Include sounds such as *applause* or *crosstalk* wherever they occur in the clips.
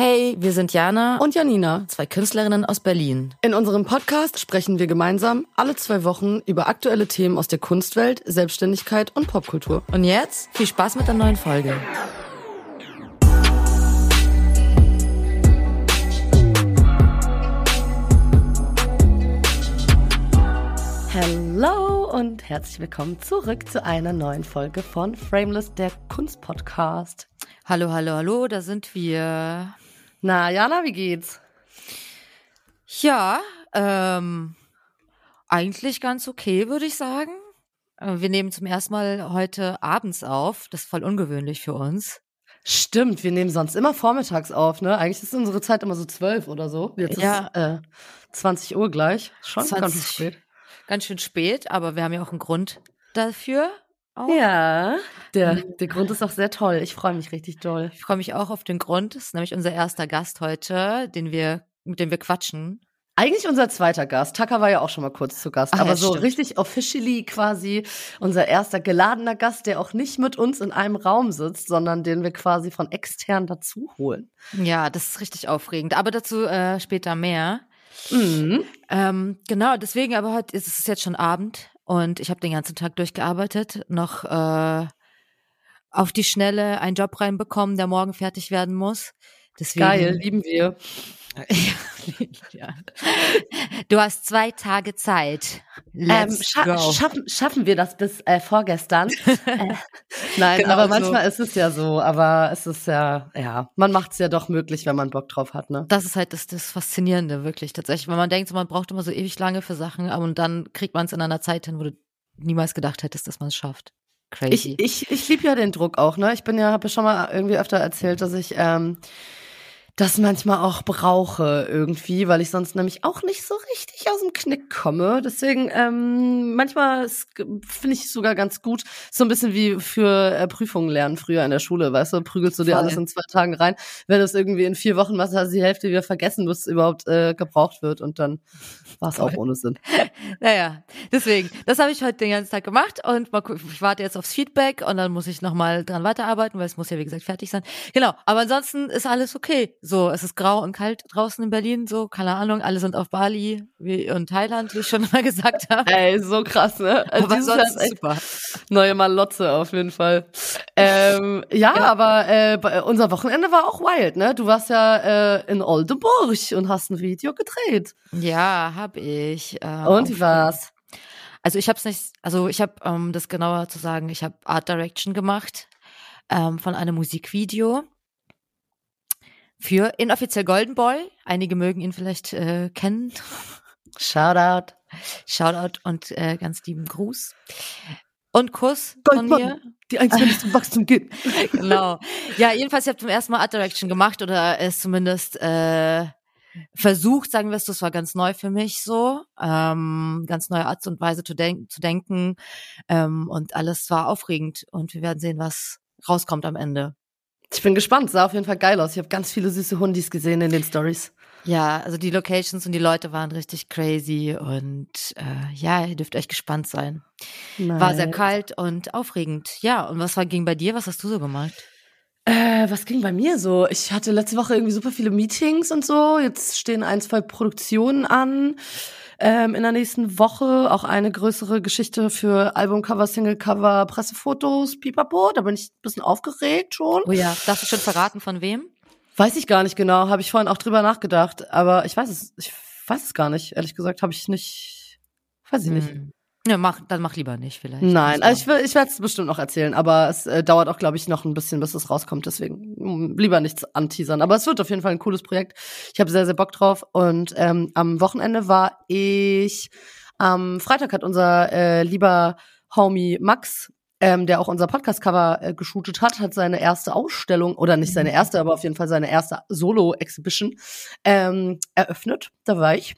Hey, wir sind Jana und Janina, zwei Künstlerinnen aus Berlin. In unserem Podcast sprechen wir gemeinsam alle zwei Wochen über aktuelle Themen aus der Kunstwelt, Selbstständigkeit und Popkultur. Und jetzt viel Spaß mit der neuen Folge. Hallo und herzlich willkommen zurück zu einer neuen Folge von Frameless, der Kunstpodcast. Hallo, hallo, hallo, da sind wir. Na, Jana, wie geht's? Ja, ähm, eigentlich ganz okay, würde ich sagen. Äh, wir nehmen zum ersten Mal heute abends auf. Das ist voll ungewöhnlich für uns. Stimmt, wir nehmen sonst immer vormittags auf, ne? Eigentlich ist unsere Zeit immer so zwölf oder so. Jetzt ja. ist äh, 20 Uhr gleich. Schon 20, ganz spät. Ganz schön spät, aber wir haben ja auch einen Grund dafür. Auch. Ja, der, der Grund ist auch sehr toll. Ich freue mich richtig doll. Ich freue mich auch auf den Grund. Das ist nämlich unser erster Gast heute, den wir, mit dem wir quatschen. Eigentlich unser zweiter Gast. Tucker war ja auch schon mal kurz zu Gast. Ach, aber ja, so stimmt. richtig officially quasi unser erster geladener Gast, der auch nicht mit uns in einem Raum sitzt, sondern den wir quasi von extern dazu holen. Ja, das ist richtig aufregend. Aber dazu äh, später mehr. Mhm. Ähm, genau, deswegen, aber heute ist es jetzt schon Abend. Und ich habe den ganzen Tag durchgearbeitet, noch äh, auf die Schnelle einen Job reinbekommen, der morgen fertig werden muss. Deswegen, Geil, lieben wir. *laughs* ja. Du hast zwei Tage Zeit. Ähm, scha schaffen, schaffen wir das bis äh, vorgestern? *laughs* äh, nein, genau aber so. manchmal ist es ja so. Aber es ist ja, ja, man macht es ja doch möglich, wenn man Bock drauf hat. Ne? Das ist halt das, das Faszinierende, wirklich tatsächlich. Weil man denkt, man braucht immer so ewig lange für Sachen, und dann kriegt man es in einer Zeit hin, wo du niemals gedacht hättest, dass man es schafft. Crazy. Ich, ich, ich liebe ja den Druck auch. Ne, ich bin ja, habe ja schon mal irgendwie öfter erzählt, dass ich ähm, das manchmal auch brauche irgendwie, weil ich sonst nämlich auch nicht so richtig aus dem Knick komme. Deswegen ähm, manchmal finde ich sogar ganz gut, so ein bisschen wie für äh, Prüfungen lernen früher in der Schule, weißt du, prügelst du dir Voll. alles in zwei Tagen rein. Wenn du es irgendwie in vier Wochen machst, hast du die Hälfte wieder vergessen, bis es überhaupt äh, gebraucht wird und dann war es auch ohne Sinn. *laughs* naja, deswegen, das habe ich heute den ganzen Tag gemacht und mal, ich warte jetzt aufs Feedback und dann muss ich nochmal dran weiterarbeiten, weil es muss ja wie gesagt fertig sein. Genau, aber ansonsten ist alles okay. So, es ist grau und kalt draußen in Berlin, so, keine Ahnung, alle sind auf Bali wie und Thailand, wie ich schon mal *laughs* gesagt habe. Ey, so krass, ne? Also aber sonst ist super. Neue Malotze auf jeden Fall. Ähm, ja, ja, aber äh, unser Wochenende war auch wild, ne? Du warst ja äh, in Oldenburg und hast ein Video gedreht. Ja, hab ich. Äh, und wie war's? Also ich habe es nicht, also ich habe, um das genauer zu sagen, ich habe Art Direction gemacht ähm, von einem Musikvideo für inoffiziell Golden Boy. Einige mögen ihn vielleicht äh, kennen. Shoutout. Shoutout und äh, ganz lieben Gruß. Und Kuss Goldmann, von mir. Die einzige, die zum Wachstum geht. *laughs* genau. Ja, jedenfalls, ich habe zum ersten Mal Art Direction gemacht oder es zumindest äh, versucht, sagen wir es, das war ganz neu für mich so, ähm, ganz neue Art und Weise zu, denk zu denken ähm, und alles war aufregend und wir werden sehen, was rauskommt am Ende. Ich bin gespannt, sah auf jeden Fall geil aus. Ich habe ganz viele süße Hundis gesehen in den Stories. Ja, also die Locations und die Leute waren richtig crazy und äh, ja, ihr dürft euch gespannt sein. Nice. War sehr kalt und aufregend. Ja, und was war, ging bei dir? Was hast du so gemacht? Äh, was ging bei mir so? Ich hatte letzte Woche irgendwie super viele Meetings und so. Jetzt stehen ein, zwei Produktionen an ähm, in der nächsten Woche auch eine größere Geschichte für Albumcover, Singlecover, Pressefotos, pipapo. Da bin ich ein bisschen aufgeregt schon. Oh ja, darfst du schon verraten, von wem? Weiß ich gar nicht genau, habe ich vorhin auch drüber nachgedacht, aber ich weiß es, ich weiß es gar nicht. Ehrlich gesagt, habe ich nicht, weiß ich nicht. Ja, mach, dann mach lieber nicht vielleicht. Nein, also ich, will, ich werde es bestimmt noch erzählen, aber es äh, dauert auch, glaube ich, noch ein bisschen, bis es rauskommt. Deswegen mm, lieber nichts anteasern. Aber es wird auf jeden Fall ein cooles Projekt. Ich habe sehr, sehr Bock drauf. Und ähm, am Wochenende war ich, am Freitag hat unser äh, lieber Homie Max ähm, der auch unser Podcast-Cover äh, geshootet hat, hat seine erste Ausstellung, oder nicht seine erste, aber auf jeden Fall seine erste Solo-Exhibition ähm, eröffnet. Da war ich.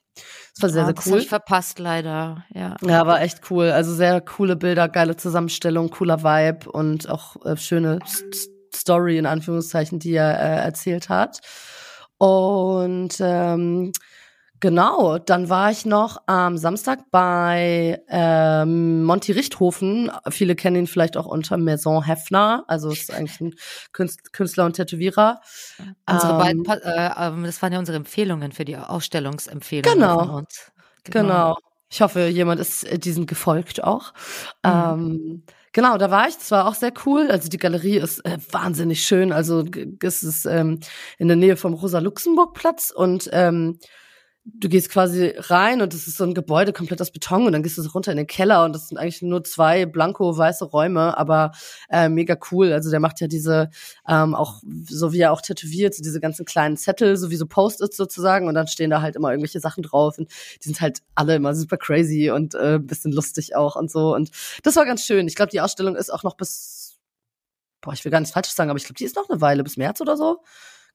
Das war sehr, ja, sehr cool. Das ich verpasst leider, ja. Ja, war echt cool. Also sehr coole Bilder, geile Zusammenstellung, cooler Vibe und auch äh, schöne St Story in Anführungszeichen, die er äh, erzählt hat. Und ähm, Genau, dann war ich noch am Samstag bei ähm, Monty Richthofen. Viele kennen ihn vielleicht auch unter Maison Hefner. Also ist eigentlich ein Künstler und Tätowierer. Unsere ähm, beiden, äh, das waren ja unsere Empfehlungen für die Ausstellungsempfehlungen genau, von uns. Genau. genau. Ich hoffe, jemand ist äh, diesem gefolgt auch. Mhm. Ähm, genau, da war ich. Das war auch sehr cool. Also die Galerie ist äh, wahnsinnig schön. Also es ist ähm, in der Nähe vom Rosa-Luxemburg-Platz und ähm, du gehst quasi rein und es ist so ein Gebäude komplett aus Beton und dann gehst du so runter in den Keller und das sind eigentlich nur zwei blanko weiße Räume, aber äh, mega cool. Also der macht ja diese ähm, auch so wie er auch tätowiert, so diese ganzen kleinen Zettel, so wie so Post-its sozusagen und dann stehen da halt immer irgendwelche Sachen drauf und die sind halt alle immer super crazy und äh, bisschen lustig auch und so und das war ganz schön. Ich glaube, die Ausstellung ist auch noch bis boah, ich will gar nichts falsches sagen, aber ich glaube, die ist noch eine Weile bis März oder so.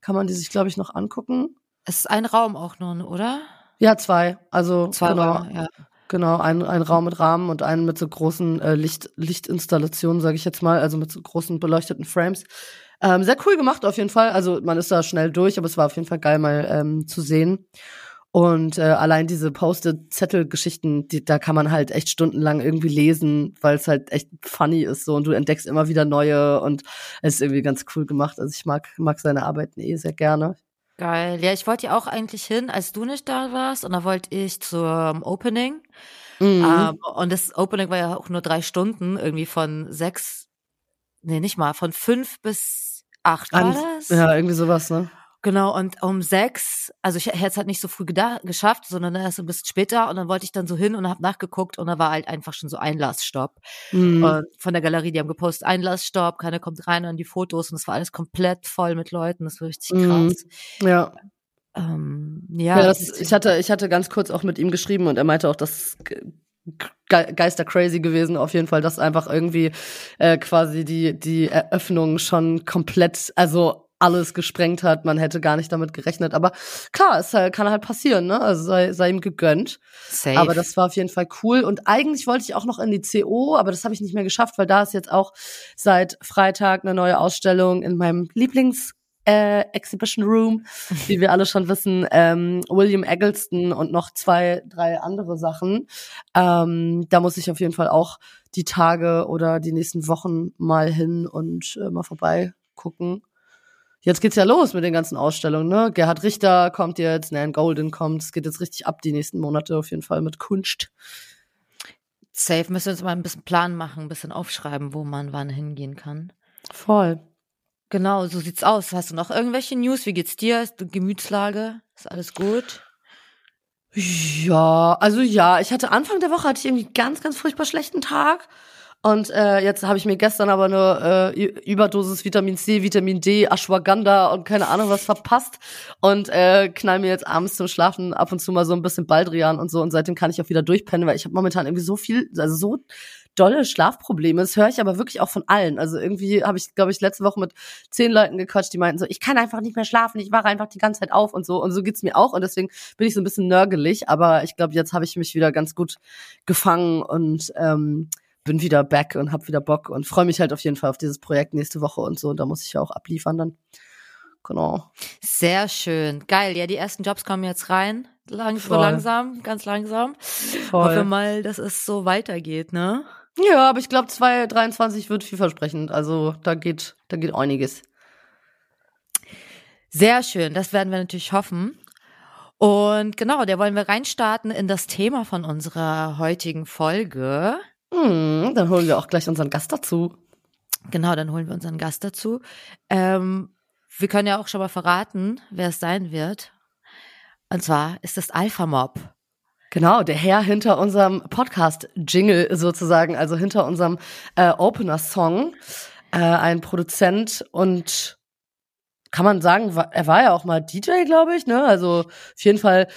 Kann man die sich glaube ich noch angucken. Es ist ein Raum auch nur, oder? Ja, zwei. Also zwei genau, Räume, ja. Genau, ein, ein Raum mit Rahmen und einen mit so großen äh, Licht, Lichtinstallationen, sage ich jetzt mal, also mit so großen beleuchteten Frames. Ähm, sehr cool gemacht auf jeden Fall. Also man ist da schnell durch, aber es war auf jeden Fall geil mal ähm, zu sehen. Und äh, allein diese Post-it-Zettel-Geschichten, die, da kann man halt echt stundenlang irgendwie lesen, weil es halt echt funny ist so und du entdeckst immer wieder neue und es ist irgendwie ganz cool gemacht. Also ich mag, mag seine Arbeiten eh sehr gerne. Geil. Ja, ich wollte ja auch eigentlich hin, als du nicht da warst. Und da wollte ich zum Opening. Mhm. Ähm, und das Opening war ja auch nur drei Stunden, irgendwie von sechs, nee, nicht mal, von fünf bis acht war das? Ja, irgendwie sowas, ne? Genau, und um sechs, also ich hätte es halt nicht so früh geschafft, sondern erst ein bisschen später und dann wollte ich dann so hin und habe nachgeguckt und da war halt einfach schon so Einlassstopp. Mhm. Von der Galerie, die haben gepostet, Einlassstopp, keiner kommt rein an die Fotos und es war alles komplett voll mit Leuten, das war richtig mhm. krass. Mhm. Ja. Ähm, ja, ja das, ich hatte, ich hatte ganz kurz auch mit ihm geschrieben und er meinte auch, dass Geister crazy gewesen auf jeden Fall, dass einfach irgendwie äh, quasi die die Eröffnung schon komplett, also alles gesprengt hat. Man hätte gar nicht damit gerechnet. Aber klar, es kann halt passieren, ne? Also sei, sei ihm gegönnt. Safe. Aber das war auf jeden Fall cool. Und eigentlich wollte ich auch noch in die CO, aber das habe ich nicht mehr geschafft, weil da ist jetzt auch seit Freitag eine neue Ausstellung in meinem Lieblings äh, Exhibition Room, *laughs* wie wir alle schon wissen, ähm, William Eggleston und noch zwei, drei andere Sachen. Ähm, da muss ich auf jeden Fall auch die Tage oder die nächsten Wochen mal hin und äh, mal vorbei gucken jetzt geht's ja los mit den ganzen Ausstellungen, ne? Gerhard Richter kommt jetzt, Nan Golden kommt. Es geht jetzt richtig ab die nächsten Monate auf jeden Fall mit Kunst. Safe müssen wir uns mal ein bisschen Plan machen, ein bisschen aufschreiben, wo man wann hingehen kann. Voll. Genau, so sieht's aus. Hast du noch irgendwelche News? Wie geht's dir? Ist die Gemütslage? Ist alles gut? Ja, also ja, ich hatte Anfang der Woche hatte ich irgendwie ganz, ganz furchtbar schlechten Tag. Und äh, jetzt habe ich mir gestern aber eine äh, Überdosis Vitamin C, Vitamin D, Ashwagandha und keine Ahnung was verpasst und äh, knall mir jetzt abends zum Schlafen ab und zu mal so ein bisschen Baldrian und so und seitdem kann ich auch wieder durchpennen, weil ich habe momentan irgendwie so viel, also so dolle Schlafprobleme. Das höre ich aber wirklich auch von allen. Also irgendwie habe ich, glaube ich, letzte Woche mit zehn Leuten gequatscht, die meinten so, ich kann einfach nicht mehr schlafen, ich wache einfach die ganze Zeit auf und so. Und so geht's mir auch. Und deswegen bin ich so ein bisschen nörgelig. Aber ich glaube, jetzt habe ich mich wieder ganz gut gefangen und ähm, bin wieder back und hab wieder Bock und freue mich halt auf jeden Fall auf dieses Projekt nächste Woche und so. Und da muss ich ja auch abliefern dann. Genau. Sehr schön. Geil. Ja, die ersten Jobs kommen jetzt rein. Lang, so langsam, ganz langsam. Voll. Hoffe mal, dass es so weitergeht, ne? Ja, aber ich glaube, 2023 wird vielversprechend. Also da geht, da geht einiges. Sehr schön. Das werden wir natürlich hoffen. Und genau, da wollen wir reinstarten in das Thema von unserer heutigen Folge. Hm, dann holen wir auch gleich unseren Gast dazu. Genau, dann holen wir unseren Gast dazu. Ähm, wir können ja auch schon mal verraten, wer es sein wird. Und zwar ist es Alpha Mob. Genau, der Herr hinter unserem Podcast-Jingle sozusagen, also hinter unserem äh, Opener-Song. Äh, ein Produzent und kann man sagen, er war ja auch mal DJ, glaube ich, ne? Also auf jeden Fall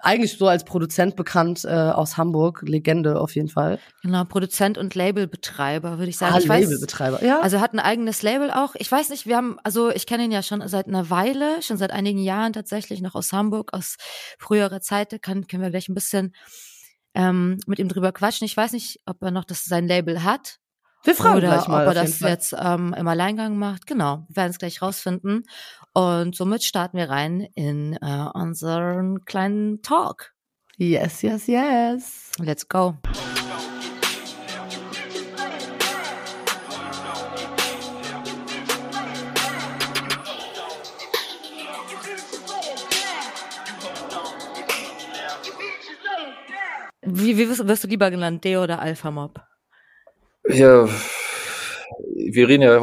eigentlich so als Produzent bekannt äh, aus Hamburg, Legende auf jeden Fall. Genau, Produzent und Labelbetreiber, würde ich sagen. Ah, ich Labelbetreiber, ja. Also hat ein eigenes Label auch. Ich weiß nicht, wir haben, also ich kenne ihn ja schon seit einer Weile, schon seit einigen Jahren tatsächlich noch aus Hamburg, aus früherer Zeit. Kann, können wir gleich ein bisschen ähm, mit ihm drüber quatschen. Ich weiß nicht, ob er noch das sein Label hat Wir fragen Oder gleich mal. ob er das Fall. jetzt ähm, im Alleingang macht. Genau, wir werden es gleich rausfinden. Und somit starten wir rein in äh, unseren kleinen Talk. Yes, yes, yes. Let's go. Wie, wie wirst, wirst du lieber genannt, Deo oder Alpha Mob? Ja, wir reden ja,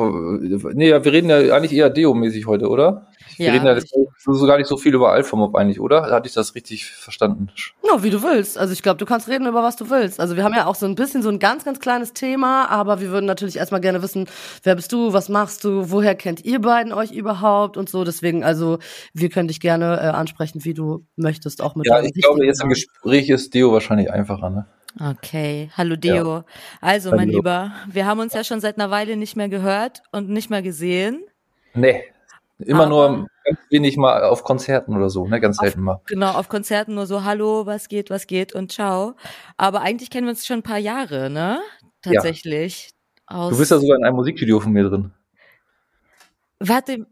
nee, ja, wir reden ja eigentlich eher Deo-mäßig heute, oder? Wir Ja, reden ja so, gar nicht so viel über Alpha-Mob eigentlich, oder? Hatte ich das richtig verstanden? No, wie du willst. Also ich glaube, du kannst reden über was du willst. Also wir haben ja auch so ein bisschen so ein ganz, ganz kleines Thema, aber wir würden natürlich erstmal gerne wissen, wer bist du, was machst du, woher kennt ihr beiden euch überhaupt und so. Deswegen, also wir können dich gerne äh, ansprechen, wie du möchtest, auch mit Ja, ich glaube, jetzt im. Gespräch ist Deo wahrscheinlich einfacher, ne? Okay, hallo Deo. Also, mein Hallo. Lieber, wir haben uns ja schon seit einer Weile nicht mehr gehört und nicht mehr gesehen. Nee. Immer Aber- nur ganz wenig mal auf Konzerten oder so, ne? Ganz selten mal. Genau, auf Konzerten nur so, hallo, was geht, was geht und ciao. Aber eigentlich kennen wir uns schon ein paar Jahre, ne? Tatsächlich. Aus, Du bist ja sogar in einem Musikvideo von mir drin. Warte,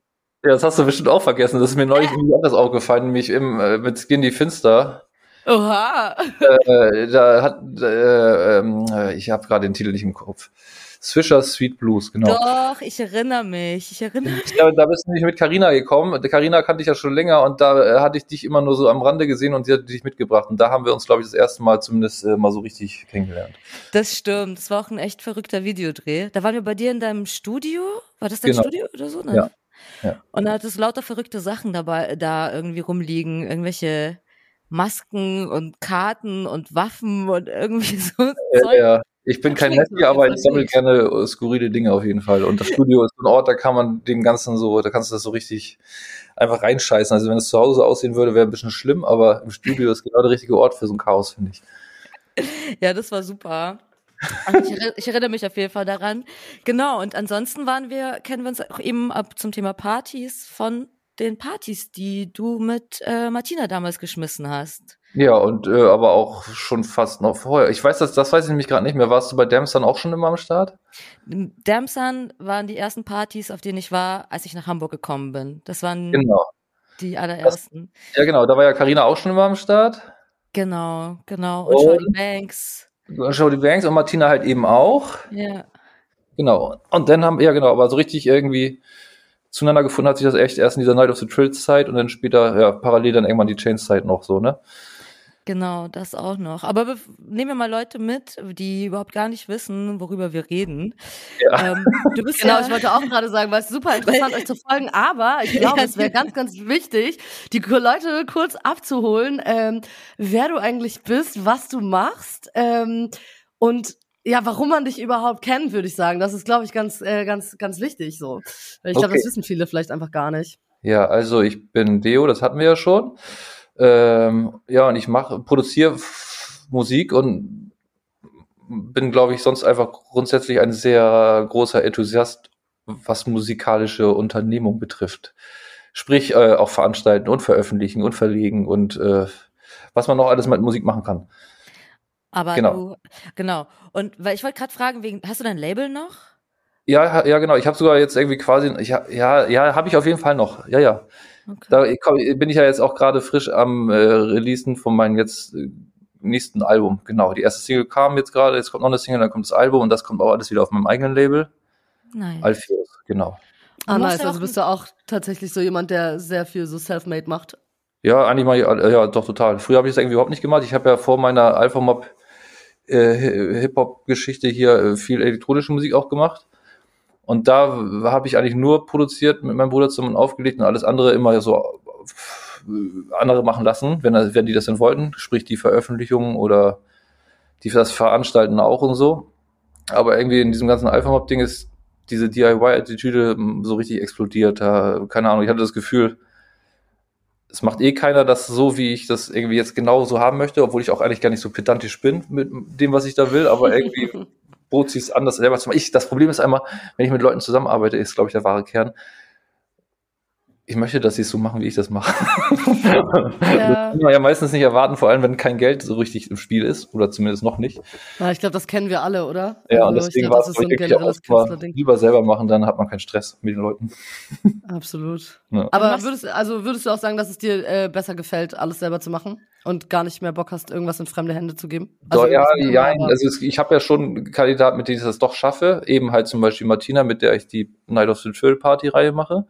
Ja, das hast du bestimmt auch vergessen. Das ist mir neulich *laughs* irgendwie anders aufgefallen, nämlich im, äh, mit Skinny Finster. Oha. Äh, da hat, äh, äh, ich habe gerade den Titel nicht im Kopf. Swisher Sweet Blues, genau. doch, ich erinnere mich. Ich erinnere mich. Ja, da bist du nämlich mit Carina gekommen. Carina kannte ich ja schon länger und da äh, hatte ich dich immer nur so am Rande gesehen und sie hat dich mitgebracht. Und da haben wir uns, glaube ich, das erste Mal zumindest äh, mal so richtig kennengelernt. Das stimmt. Das war auch ein echt verrückter Videodreh. Da waren wir bei dir in deinem Studio. War das dein Genau. Studio oder so? Ne? Ja. Ja. Und da hattest du lauter verrückte Sachen dabei, da irgendwie rumliegen. Irgendwelche Masken und Karten und Waffen und irgendwie *laughs* so Zeug. ja. Ich bin kein Messi, aber ich sammle gerne äh, skurrile Dinge auf jeden Fall. Und das Studio ist ein Ort, da kann man dem Ganzen so, da kannst du das so richtig einfach reinscheißen. Also wenn es zu Hause aussehen würde, wäre ein bisschen schlimm, aber im Studio ist genau der richtige Ort für so ein Chaos, finde ich. Ja, das war super. Ich, ich erinnere mich auf jeden Fall daran. Genau, und ansonsten waren wir, kennen wir uns auch eben ab zum Thema Partys von den Partys, die du mit äh, Martina damals geschmissen hast. Ja, und äh, aber auch schon fast noch vorher. Ich weiß das, das weiß ich nämlich gerade nicht mehr. Warst du bei Dams dann auch schon immer am Start? Damson waren die ersten Partys, auf denen ich war, als ich nach Hamburg gekommen bin. Das waren Genau. die allerersten. Ja, genau. Da war ja Carina auch schon immer am Start. Genau, genau. Und Und- Shorty Banks. Jody Banks und Martina halt eben auch. Ja. Genau. Und dann haben, ja genau, aber so richtig irgendwie zueinander gefunden hat sich das echt erst in dieser Night of the Trills Zeit und dann später, ja, parallel dann irgendwann die Chains Zeit noch so, ne? Genau, das auch noch. Aber nehmen wir mal Leute mit, die überhaupt gar nicht wissen, worüber wir reden. Ja. Ähm, du bist *laughs* Genau, ja, ich wollte auch gerade sagen, weil es super interessant, euch zu folgen, aber ich *laughs* glaube, Ja. es wäre ganz, ganz wichtig, die Leute kurz abzuholen, ähm, wer du eigentlich bist, was du machst ähm, und ja, warum man dich überhaupt kennt, würde ich sagen. Das ist, glaube ich, ganz, äh, ganz, ganz wichtig so. Weil ich glaube, Okay. das wissen viele vielleicht einfach gar nicht. Ja, also ich bin Deo, das hatten wir ja schon. Ähm, ja, und ich mache, produziere Musik und bin, glaube ich, sonst einfach grundsätzlich ein sehr großer Enthusiast, was musikalische Unternehmung betrifft. Sprich, äh, auch veranstalten und veröffentlichen und verlegen und äh, was man noch alles mit Musik machen kann. Aber genau. du, genau. Und weil ich wollte gerade fragen, wegen, hast du dein Label noch? Ja, ja, genau. Ich habe sogar jetzt irgendwie quasi, ich, ja, ja, habe ich auf jeden Fall noch. Ja, ja. Okay. Da ich komm, bin ich ja jetzt auch gerade frisch am äh, Releasen von meinem jetzt äh, nächsten Album. Genau, die erste Single kam jetzt gerade, jetzt kommt noch eine Single, dann kommt das Album und das kommt auch alles wieder auf meinem eigenen Label. Nein. Alpheus, genau. Ah, nice. ja Also auch bist du auch tatsächlich so jemand, der sehr viel so self-made macht. Ja, eigentlich mal, ja, ja, doch total. Früher habe ich das irgendwie überhaupt nicht gemacht. Ich habe ja vor meiner Alpha Mob äh, Hip-Hop-Geschichte hier äh, viel elektronische Musik auch gemacht. Und da habe ich eigentlich nur produziert mit meinem Bruder zusammen aufgelegt und alles andere immer so äh, andere machen lassen, wenn, wenn die das denn wollten. Sprich die Veröffentlichungen oder die das Veranstalten auch und so. Aber irgendwie in diesem ganzen Alpha Mob-Ding ist diese DIY-Attitüde so richtig explodiert. Da, keine Ahnung, ich hatte das Gefühl, es macht eh keiner das so, wie ich das irgendwie jetzt genau so haben möchte, obwohl ich auch eigentlich gar nicht so pedantisch bin mit dem, was ich da will, aber irgendwie *laughs* bot sich es anders selber zu machen. Ich, das Problem ist einmal, wenn ich mit Leuten zusammenarbeite, ist, glaube ich, der wahre Kern. Ich möchte, dass sie es so machen, wie ich das mache. *laughs* Ja. Das kann man ja meistens nicht erwarten, vor allem wenn kein Geld so richtig im Spiel ist oder zumindest noch nicht. Ja, ich glaube, das kennen wir alle, oder? Ja, also, und deswegen glaub, war es so ein. Lieber selber machen, dann hat man keinen Stress mit den Leuten. *laughs* Absolut. Ja. Aber würdest, also würdest du auch sagen, dass es dir äh, besser gefällt, alles selber zu machen und gar nicht mehr Bock hast, irgendwas in fremde Hände zu geben? Also so, ja, ja, also es, ich habe ja schon Kandidaten, mit denen ich das doch schaffe. Eben halt zum Beispiel Martina, mit der ich die Night of the Chill Party Reihe mache.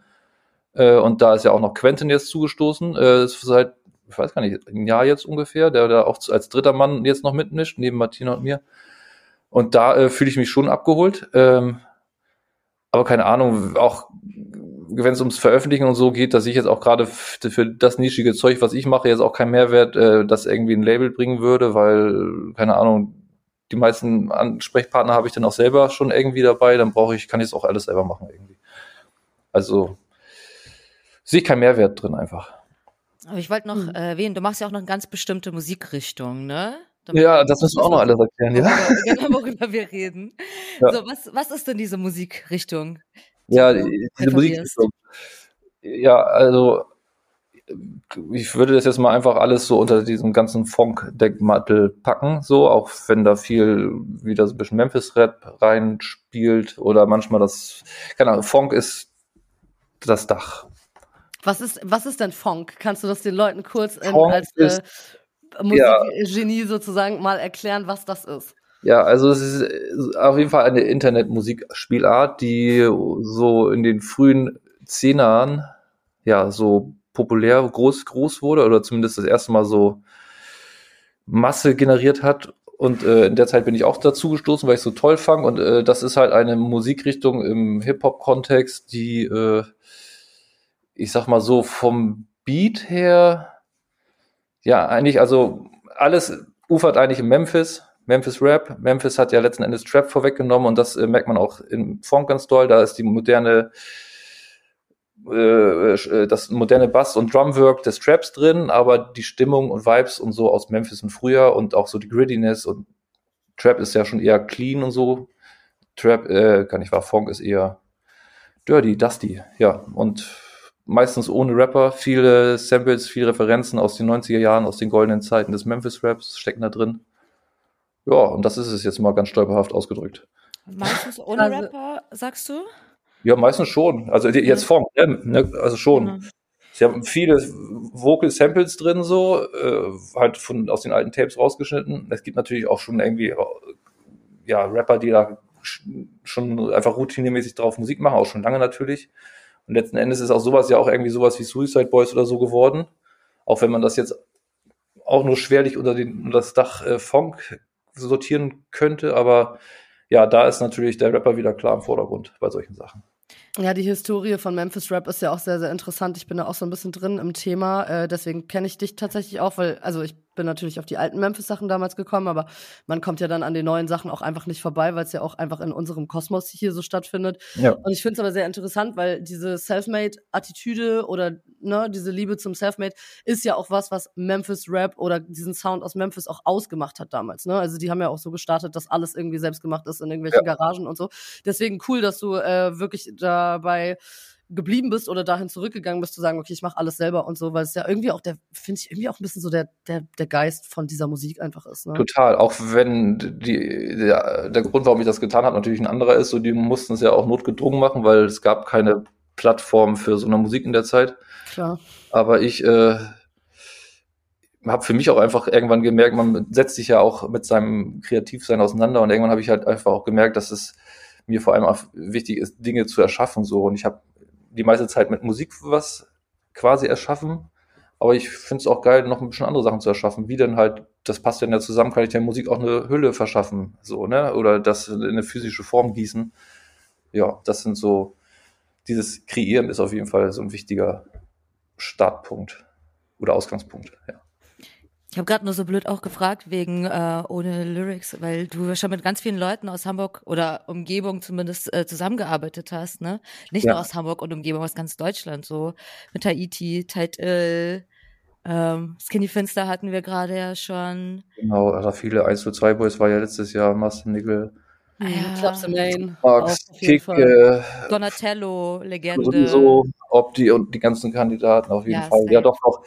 Äh, und da ist ja auch noch Quentin jetzt zugestoßen. Äh, ist seit, ich weiß gar nicht, ein Jahr jetzt ungefähr, der da auch als dritter Mann jetzt noch mitmischt, neben Martina und mir. Und da äh, fühle ich mich schon abgeholt. Ähm, aber keine Ahnung, auch wenn es ums Veröffentlichen und so geht, dass ich jetzt auch gerade für das nischige Zeug, was ich mache, jetzt auch keinen Mehrwert, äh, das irgendwie ein Label bringen würde, weil, keine Ahnung, die meisten Ansprechpartner habe ich dann auch selber schon irgendwie dabei, dann brauche ich, kann ich es auch alles selber machen irgendwie. Also sehe ich keinen Mehrwert drin einfach. Aber ich wollte noch hm. erwähnen, du machst ja auch noch eine ganz bestimmte Musikrichtung, ne? Damit ja, das müssen wir auch noch alles erklären, ja. *laughs* Genau, worüber wir reden. Ja. So, was, was ist denn diese Musikrichtung? Die ja, diese Musikrichtung. Ja, also ich würde das jetzt mal einfach alles so unter diesem ganzen Funk-Deckmantel packen, so, auch wenn da viel wieder so ein bisschen Memphis-Rap reinspielt oder manchmal das, keine Ahnung, Funk ist das Dach. Was ist, was ist denn Funk? Kannst du das den Leuten kurz in, als äh, Musikgenie ja. sozusagen mal erklären, was das ist? Ja, also es ist auf jeden Fall eine Internetmusikspielart, die so in den frühen Zehnern ja so populär groß groß wurde oder zumindest das erste Mal so Masse generiert hat und äh, in der Zeit bin ich auch dazu gestoßen, weil ich so toll fand und äh, das ist halt eine Musikrichtung im Hip Hop Kontext, die äh, ich sag mal so, vom Beat her, ja, eigentlich, also alles ufert eigentlich in Memphis. Memphis Rap. Memphis hat ja letzten Endes Trap vorweggenommen und das äh, merkt man auch im Funk ganz doll. Da ist die moderne, äh, äh, das moderne Bass- und Drumwork des Traps drin, aber die Stimmung und Vibes und so aus Memphis und früher und auch so die Grittiness und Trap ist ja schon eher clean und so. Trap, äh, kann ich wahr, Funk ist eher dirty, dusty, ja. Und meistens ohne Rapper, viele Samples, viele Referenzen aus den 90er Jahren, aus den goldenen Zeiten des Memphis-Raps stecken da drin. Ja, und das ist es jetzt mal ganz stolperhaft ausgedrückt. Meistens *laughs* ohne also, Rapper, sagst du? Ja, meistens schon. Also jetzt Funk, ne? also schon. Genau. Sie haben viele Vocal Samples drin, so, äh, halt von, aus den alten Tapes rausgeschnitten. Es gibt natürlich auch schon irgendwie, ja, Rapper, die da schon einfach routinemäßig drauf Musik machen, auch schon lange natürlich. Und letzten Endes ist auch sowas ja auch irgendwie sowas wie Suicide Boys oder so geworden. Auch wenn man das jetzt auch nur schwerlich unter, den, unter das Dach äh, Funk sortieren könnte. Aber ja, da ist natürlich der Rapper wieder klar im Vordergrund bei solchen Sachen. Ja, die Historie von Memphis Rap ist ja auch sehr, sehr interessant. Ich bin da auch so ein bisschen drin im Thema. Äh, deswegen kenne ich dich tatsächlich auch, weil, also ich bin natürlich auf die alten Memphis-Sachen damals gekommen, aber man kommt ja dann an den neuen Sachen auch einfach nicht vorbei, weil es ja auch einfach in unserem Kosmos hier so stattfindet. Ja. Und ich finde es aber sehr interessant, weil diese Selfmade-Attitüde oder ne, diese Liebe zum Selfmade ist ja auch was, was Memphis Rap oder diesen Sound aus Memphis auch ausgemacht hat damals. Ne? Also die haben ja auch so gestartet, dass alles irgendwie selbst gemacht ist in irgendwelchen ja. Garagen und so. Deswegen cool, dass du äh, wirklich dabei geblieben bist oder dahin zurückgegangen bist, zu sagen, okay, ich mache alles selber und so, weil es ja irgendwie auch der, finde ich, irgendwie auch ein bisschen so der, der, der Geist von dieser Musik einfach ist. Ne? Total, auch wenn die, der, der Grund, warum ich das getan habe, natürlich ein anderer ist, so die mussten es ja auch notgedrungen machen, weil es gab keine Plattform für so eine Musik in der Zeit. Klar. Aber ich äh, habe für mich auch einfach irgendwann gemerkt, man setzt sich ja auch mit seinem Kreativsein auseinander und irgendwann habe ich halt einfach auch gemerkt, dass es mir vor allem auch wichtig ist, Dinge zu erschaffen so und ich habe die meiste Zeit mit Musik was quasi erschaffen. Aber ich finde es auch geil, noch ein bisschen andere Sachen zu erschaffen. Wie denn halt, das passt ja zusammen, kann ich der Musik auch eine Hülle verschaffen, so, ne? Oder das in eine physische Form gießen. Ja, das sind so, dieses Kreieren ist auf jeden Fall so ein wichtiger Startpunkt oder Ausgangspunkt, ja. Ich habe gerade nur so blöd auch gefragt wegen äh, ohne Lyrics, weil du schon mit ganz vielen Leuten aus Hamburg oder Umgebung zumindest äh, zusammengearbeitet hast, ne? Nicht ja. nur aus Hamburg und Umgebung, aus ganz Deutschland, so mit Haiti, Title, ähm, Skinny Finster hatten wir gerade ja schon. Genau, also viele 1 zu 2 Boys war ja letztes Jahr, Master Nickel. Mhm, Ja. Clubs auch auf jeden Kick, Fall. äh, Donatello, Legende. sowieso, Opti und die ganzen Kandidaten auf jeden Ja, Fall. Ja, doch noch.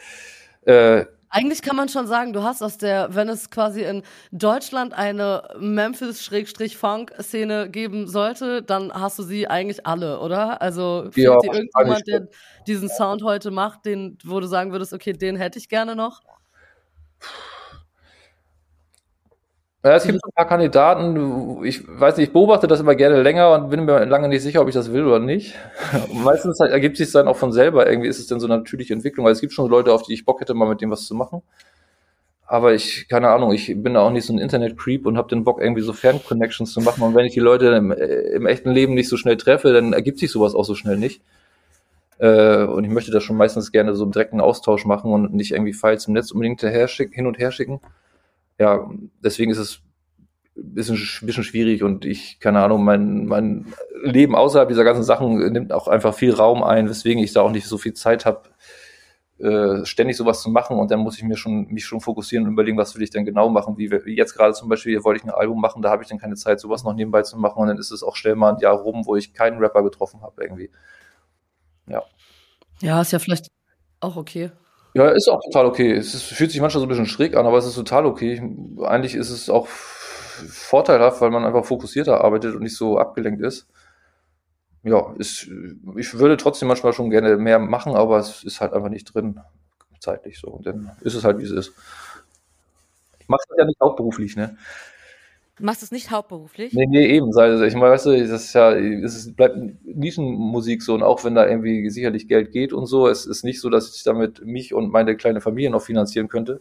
Äh, Eigentlich kann man schon sagen, du hast aus der, wenn es quasi in Deutschland eine Memphis-Funk-Szene geben sollte, dann hast du sie eigentlich alle, oder? Also fehlt Ja, dir irgendjemand, der diesen Sound heute macht, den, wo du sagen würdest, okay, den hätte ich gerne noch? Ja, es gibt ein paar Kandidaten, ich weiß nicht, ich beobachte das immer gerne länger und bin mir lange nicht sicher, ob ich das will oder nicht. Und *laughs* meistens halt ergibt sich dann auch von selber, irgendwie ist es dann so eine natürliche Entwicklung, weil es gibt schon Leute, auf die ich Bock hätte, mal mit dem was zu machen. Aber ich, keine Ahnung, ich bin da auch nicht so ein Internet-Creep und habe den Bock, irgendwie so Fan-Connections zu machen. Und wenn ich die Leute im, äh, im echten Leben nicht so schnell treffe, dann ergibt sich sowas auch so schnell nicht. Äh, und ich möchte das schon meistens gerne so im direkten Austausch machen und nicht irgendwie Files im Netz unbedingt hin und her schicken ja, deswegen ist es ein bisschen, bisschen schwierig und ich, keine Ahnung, mein, mein Leben außerhalb dieser ganzen Sachen nimmt auch einfach viel Raum ein, weswegen ich da auch nicht so viel Zeit habe, äh, ständig sowas zu machen und dann muss ich mir schon, mich schon fokussieren und überlegen, was will ich denn genau machen, wie, wie jetzt gerade zum Beispiel, hier wollte ich ein Album machen, da habe ich dann keine Zeit, sowas noch nebenbei zu machen und dann ist es auch schnell mal ein Jahr rum, wo ich keinen Rapper getroffen habe irgendwie. Ja. Ja, ist ja vielleicht auch okay. Ja, ist auch total okay. Es ist, fühlt sich manchmal so ein bisschen schräg an, aber es ist total okay. Ich, eigentlich ist es auch vorteilhaft, weil man einfach fokussierter arbeitet und nicht so abgelenkt ist. Ja, ist, ich würde trotzdem manchmal schon gerne mehr machen, aber es ist halt einfach nicht drin, zeitlich so. Und dann ist es halt, wie es ist. Ich mache das ja nicht hauptberuflich, ne? Du machst es nicht hauptberuflich? Nee, nee, eben. Also ich meine, weißt du, das ist ja, es ist, bleibt Nischenmusik so und auch wenn da irgendwie sicherlich Geld geht und so, es ist nicht so, dass ich damit mich und meine kleine Familie noch finanzieren könnte.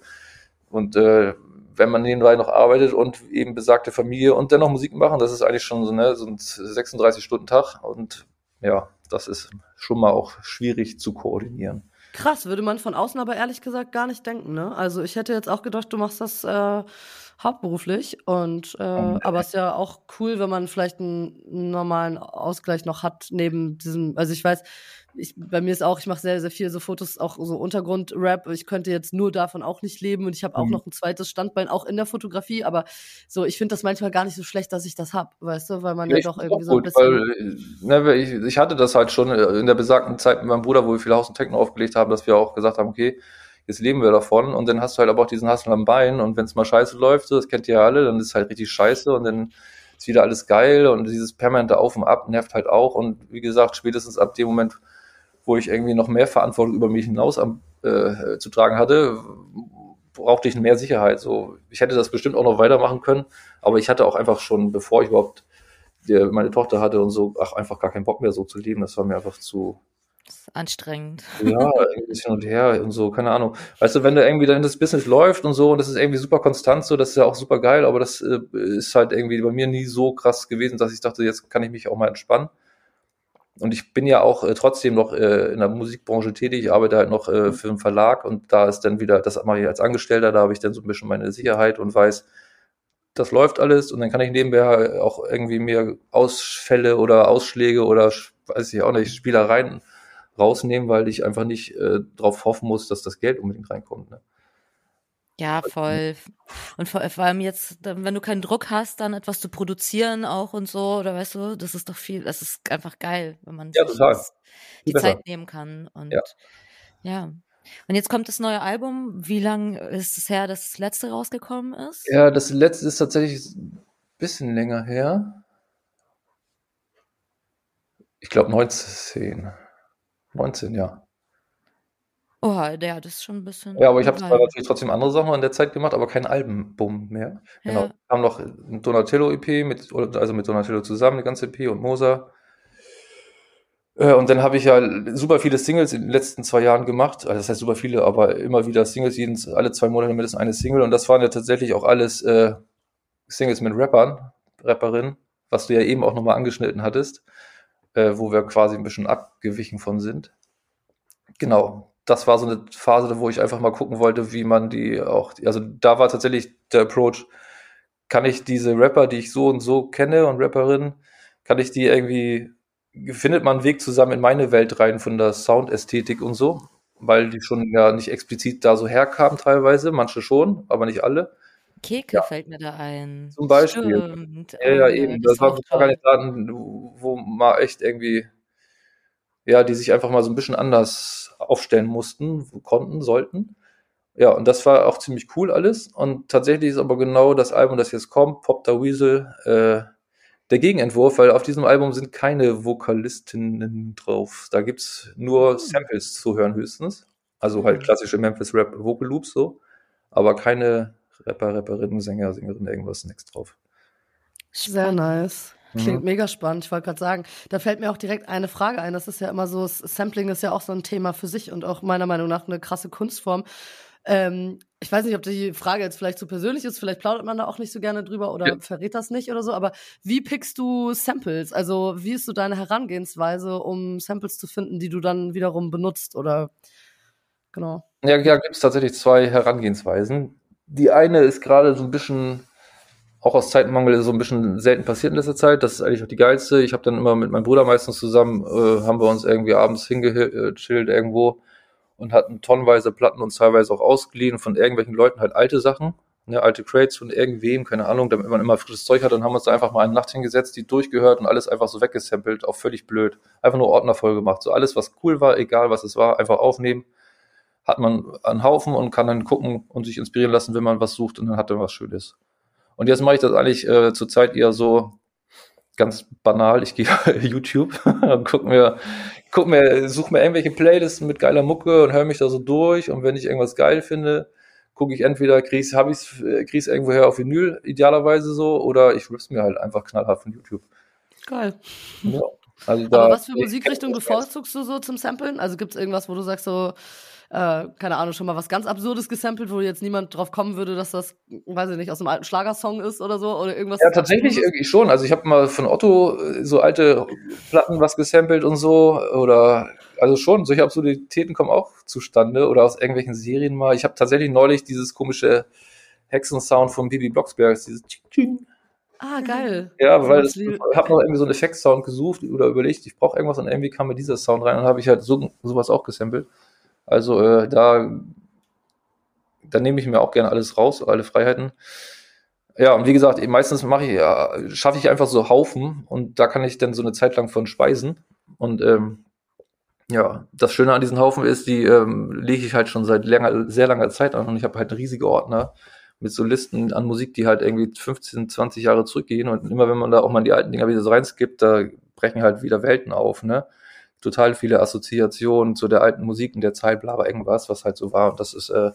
Und äh, wenn man nebenbei noch arbeitet und eben besagte Familie und dennoch Musik machen, das ist eigentlich schon so, ne, so ein 36-Stunden-Tag und ja, das ist schon mal auch schwierig zu koordinieren. Krass, würde man von außen aber ehrlich gesagt gar nicht denken, ne? Also ich hätte jetzt auch gedacht, du machst das äh, hauptberuflich und äh, aber es ist ja auch cool, wenn man vielleicht einen normalen Ausgleich noch hat neben diesem, also ich weiß, ich, bei mir ist auch, ich mache sehr, sehr viel so Fotos, auch so Untergrund-Rap. Ich könnte jetzt nur davon auch nicht leben und ich habe auch Mhm. noch ein zweites Standbein, auch in der Fotografie, aber so, ich finde das manchmal gar nicht so schlecht, dass ich das hab, weißt du, weil man ja, ich doch irgendwie so ein bisschen. weil, ne, ich, ich hatte das halt schon in der besagten Zeit mit meinem Bruder, wo wir viel Haus und Techno aufgelegt haben, dass wir auch gesagt haben, okay, jetzt leben wir davon und dann hast du halt aber auch diesen Hassel am Bein und wenn es mal scheiße läuft, das kennt ihr ja alle, dann ist halt richtig scheiße und dann ist wieder alles geil und dieses permanente Auf und Ab nervt halt auch und wie gesagt, spätestens ab dem Moment, wo ich irgendwie noch mehr Verantwortung über mich hinaus am, äh, zu tragen hatte, brauchte ich mehr Sicherheit. So, ich hätte das bestimmt auch noch weitermachen können, aber ich hatte auch einfach schon, bevor ich überhaupt die, meine Tochter hatte und so, ach, einfach gar keinen Bock mehr so zu leben. Das war mir einfach zu, Das ist anstrengend. ja, *laughs* ein bisschen und her und so, keine Ahnung. Weißt du, wenn da irgendwie dann das Business läuft und so und das ist irgendwie super konstant, so, das ist ja auch super geil, aber das äh, ist halt irgendwie bei mir nie so krass gewesen, dass ich dachte, jetzt kann ich mich auch mal entspannen. Und ich bin ja auch äh, trotzdem noch äh, in der Musikbranche tätig, ich arbeite halt noch äh, für einen Verlag und da ist dann wieder, das mache ich als Angestellter, da habe ich dann so ein bisschen meine Sicherheit und weiß, das läuft alles und dann kann ich nebenbei auch irgendwie mir Ausfälle oder Ausschläge oder weiß ich auch nicht, Spielereien rausnehmen, weil ich einfach nicht äh, darauf hoffen muss, dass das Geld unbedingt reinkommt. Ne? Ja, voll. Und vor, vor allem jetzt, wenn du keinen Druck hast, dann etwas zu produzieren auch und so, oder weißt du, das ist doch viel, das ist einfach geil, wenn man Ja, das- die besser. Zeit nehmen kann. Und Ja. ja. Und jetzt kommt das neue Album. Wie lang ist es her, dass das letzte rausgekommen ist? Ja, das letzte ist tatsächlich ein bisschen länger her. Ich glaube 19. 19, ja. Oha, ja, das ist schon ein bisschen. Ja, aber ich habe natürlich trotzdem andere Sachen in der Zeit gemacht, aber kein Album mehr. Genau. Ja. Kam noch ein Donatello-EP, mit, also mit Donatello zusammen, eine ganze EP und Moser. Äh, Und dann habe ich ja super viele Singles in den letzten zwei Jahren gemacht. Also das heißt super viele, aber immer wieder Singles, jeden, alle zwei Monate mindestens eine Single. Und das waren ja tatsächlich auch alles äh, Singles mit Rappern, Rapperinnen, was du ja eben auch nochmal angeschnitten hattest, äh, wo wir quasi ein bisschen abgewichen von sind. Genau, das war so eine Phase, wo ich einfach mal gucken wollte, wie man die auch, also da war tatsächlich der Approach, kann ich diese Rapper, die ich so und so kenne und Rapperinnen, kann ich die irgendwie, findet man einen Weg zusammen in meine Welt rein von der Soundästhetik und so, weil die schon ja nicht explizit da so herkamen teilweise, manche schon, aber nicht alle. Keke fällt mir da ein. Zum Beispiel. Stimmt. Ja, ja, Oh, eben. das Das war waren. Organisaten, wo mal echt irgendwie, ja, die sich einfach mal so ein bisschen anders aufstellen mussten, konnten, sollten. Ja, und das war auch ziemlich cool alles. Und tatsächlich ist aber genau das Album, das jetzt kommt, Pop the Weasel, äh, der Gegenentwurf, weil auf diesem Album sind keine Vokalistinnen drauf. Da gibt's nur Samples zu hören höchstens. Also halt Mhm. klassische Memphis Rap Vocal Loops so, aber keine Rapper, Rapperinnen, Sänger, Sängerinnen, irgendwas nix drauf. Sehr nice. Klingt Mhm. mega spannend. Ich wollte gerade sagen, da fällt mir auch direkt eine Frage ein. Das ist ja immer so, Sampling ist ja auch so ein Thema für sich und auch meiner Meinung nach eine krasse Kunstform. Ähm, ich weiß nicht, ob die Frage jetzt vielleicht zu persönlich ist, vielleicht plaudert man da auch nicht so gerne drüber oder Ja. verrät das nicht oder so, aber wie pickst du Samples? Also wie ist so deine Herangehensweise, um Samples zu finden, die du dann wiederum benutzt oder genau. Ja, ja, gibt es tatsächlich zwei Herangehensweisen. Die eine ist gerade so ein bisschen, auch aus Zeitmangel, so ein bisschen selten passiert in letzter Zeit. Das ist eigentlich auch die geilste. Ich habe dann immer mit meinem Bruder meistens zusammen, äh, haben wir uns irgendwie abends hingechillt irgendwo und hatten tonnenweise Platten uns teilweise auch ausgeliehen von irgendwelchen Leuten halt alte Sachen, ne, alte Crates von irgendwem, keine Ahnung, damit man immer frisches Zeug hat. Dann haben wir uns da einfach mal eine Nacht hingesetzt, die durchgehört und alles einfach so weggesampelt, auch völlig blöd. Einfach nur Ordner voll gemacht. So alles, was cool war, egal was es war, einfach aufnehmen hat man einen Haufen und kann dann gucken und sich inspirieren lassen, wenn man was sucht und dann hat er was Schönes. Und jetzt mache ich das eigentlich äh, zurzeit eher so ganz banal. Ich gehe *laughs* YouTube und guck mir, guck mir, suche mir irgendwelche Playlisten mit geiler Mucke und höre mich da so durch. Und wenn ich irgendwas geil finde, gucke ich entweder, krieg's, hab ich's, äh, krieg's irgendwoher auf Vinyl, idealerweise so, oder ich rips mir halt einfach knallhart von YouTube. Geil. Ja. Also da, Aber was für Musikrichtung bevorzugst du so zum Samplen? Also gibt es irgendwas, wo du sagst so, äh, keine Ahnung, schon mal was ganz Absurdes gesampelt, wo jetzt niemand drauf kommen würde, dass das, weiß ich nicht, aus einem alten Schlagersong ist oder so? Oder irgendwas Ja, tatsächlich irgendwie schon. Also ich habe mal von Otto äh, so alte Platten was gesampelt und so. Oder also schon, solche Absurditäten kommen auch zustande oder aus irgendwelchen Serien mal. Ich habe tatsächlich neulich dieses komische Hexensound von Bibi Blocksberg, dieses. Ah, geil. Ja, weil ich habe noch irgendwie so einen Effektsound gesucht oder überlegt, ich brauche irgendwas und irgendwie kam mir dieser Sound rein und habe ich halt so, sowas auch gesampelt. Also äh, da, da nehme ich mir auch gerne alles raus, alle Freiheiten. Ja, und wie gesagt, meistens mache ich, ja, schaffe ich einfach so Haufen und da kann ich dann so eine Zeit lang von speisen. Und ähm, ja, das Schöne an diesen Haufen ist, die ähm, lege ich halt schon seit langer, sehr langer Zeit an und ich habe halt riesige Ordner mit so Listen an Musik, die halt irgendwie 15, 20 Jahre zurückgehen und immer wenn man da auch mal die alten Dinger wieder so reinskippt, da brechen halt wieder Welten auf, ne? Total viele Assoziationen zu der alten Musik in der Zeit, bla, bla, irgendwas, was halt so war und das ist äh,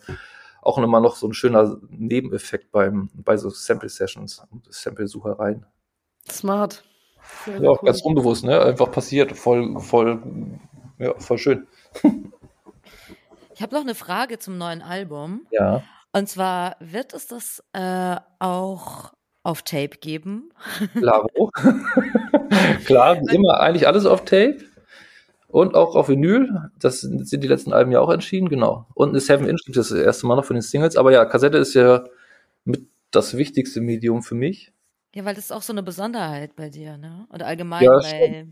auch immer noch so ein schöner Nebeneffekt beim, bei so Sample-Sessions und Sample-Suchereien. Smart. Sehr, sehr Ja, cool. ganz unbewusst, ne? Einfach passiert, voll, voll, ja, voll schön. Ich habe noch eine Frage zum neuen Album. Ja. Und zwar, wird es das äh, auch auf Tape geben? Klaro. *laughs* Klar, immer eigentlich alles auf Tape und auch auf Vinyl. Das sind die letzten Alben ja auch entschieden, genau. Und eine 7-Inch gibt es das erste Mal noch von den Singles. Aber ja, Kassette ist ja mit das wichtigste Medium für mich. Ja, weil das ist auch so eine Besonderheit bei dir, ne? Oder allgemein Ja, bei,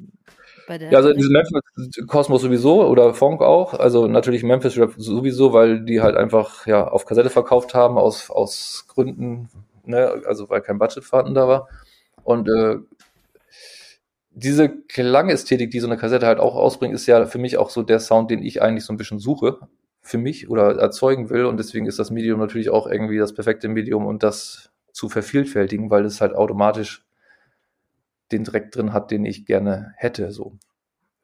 bei der. Ja, also diese Memphis-Kosmos sowieso oder Funk auch. Also natürlich Memphis-Rap sowieso, weil die halt einfach ja auf Kassette verkauft haben aus, aus Gründen, ne? also weil kein Budget vorhanden da war. Und äh, diese Klangästhetik, die so eine Kassette halt auch ausbringt, ist ja für mich auch so der Sound, den ich eigentlich so ein bisschen suche für mich oder erzeugen will. Und deswegen ist das Medium natürlich auch irgendwie das perfekte Medium, um das zu vervielfältigen, weil es halt automatisch den Dreck drin hat, den ich gerne hätte. So.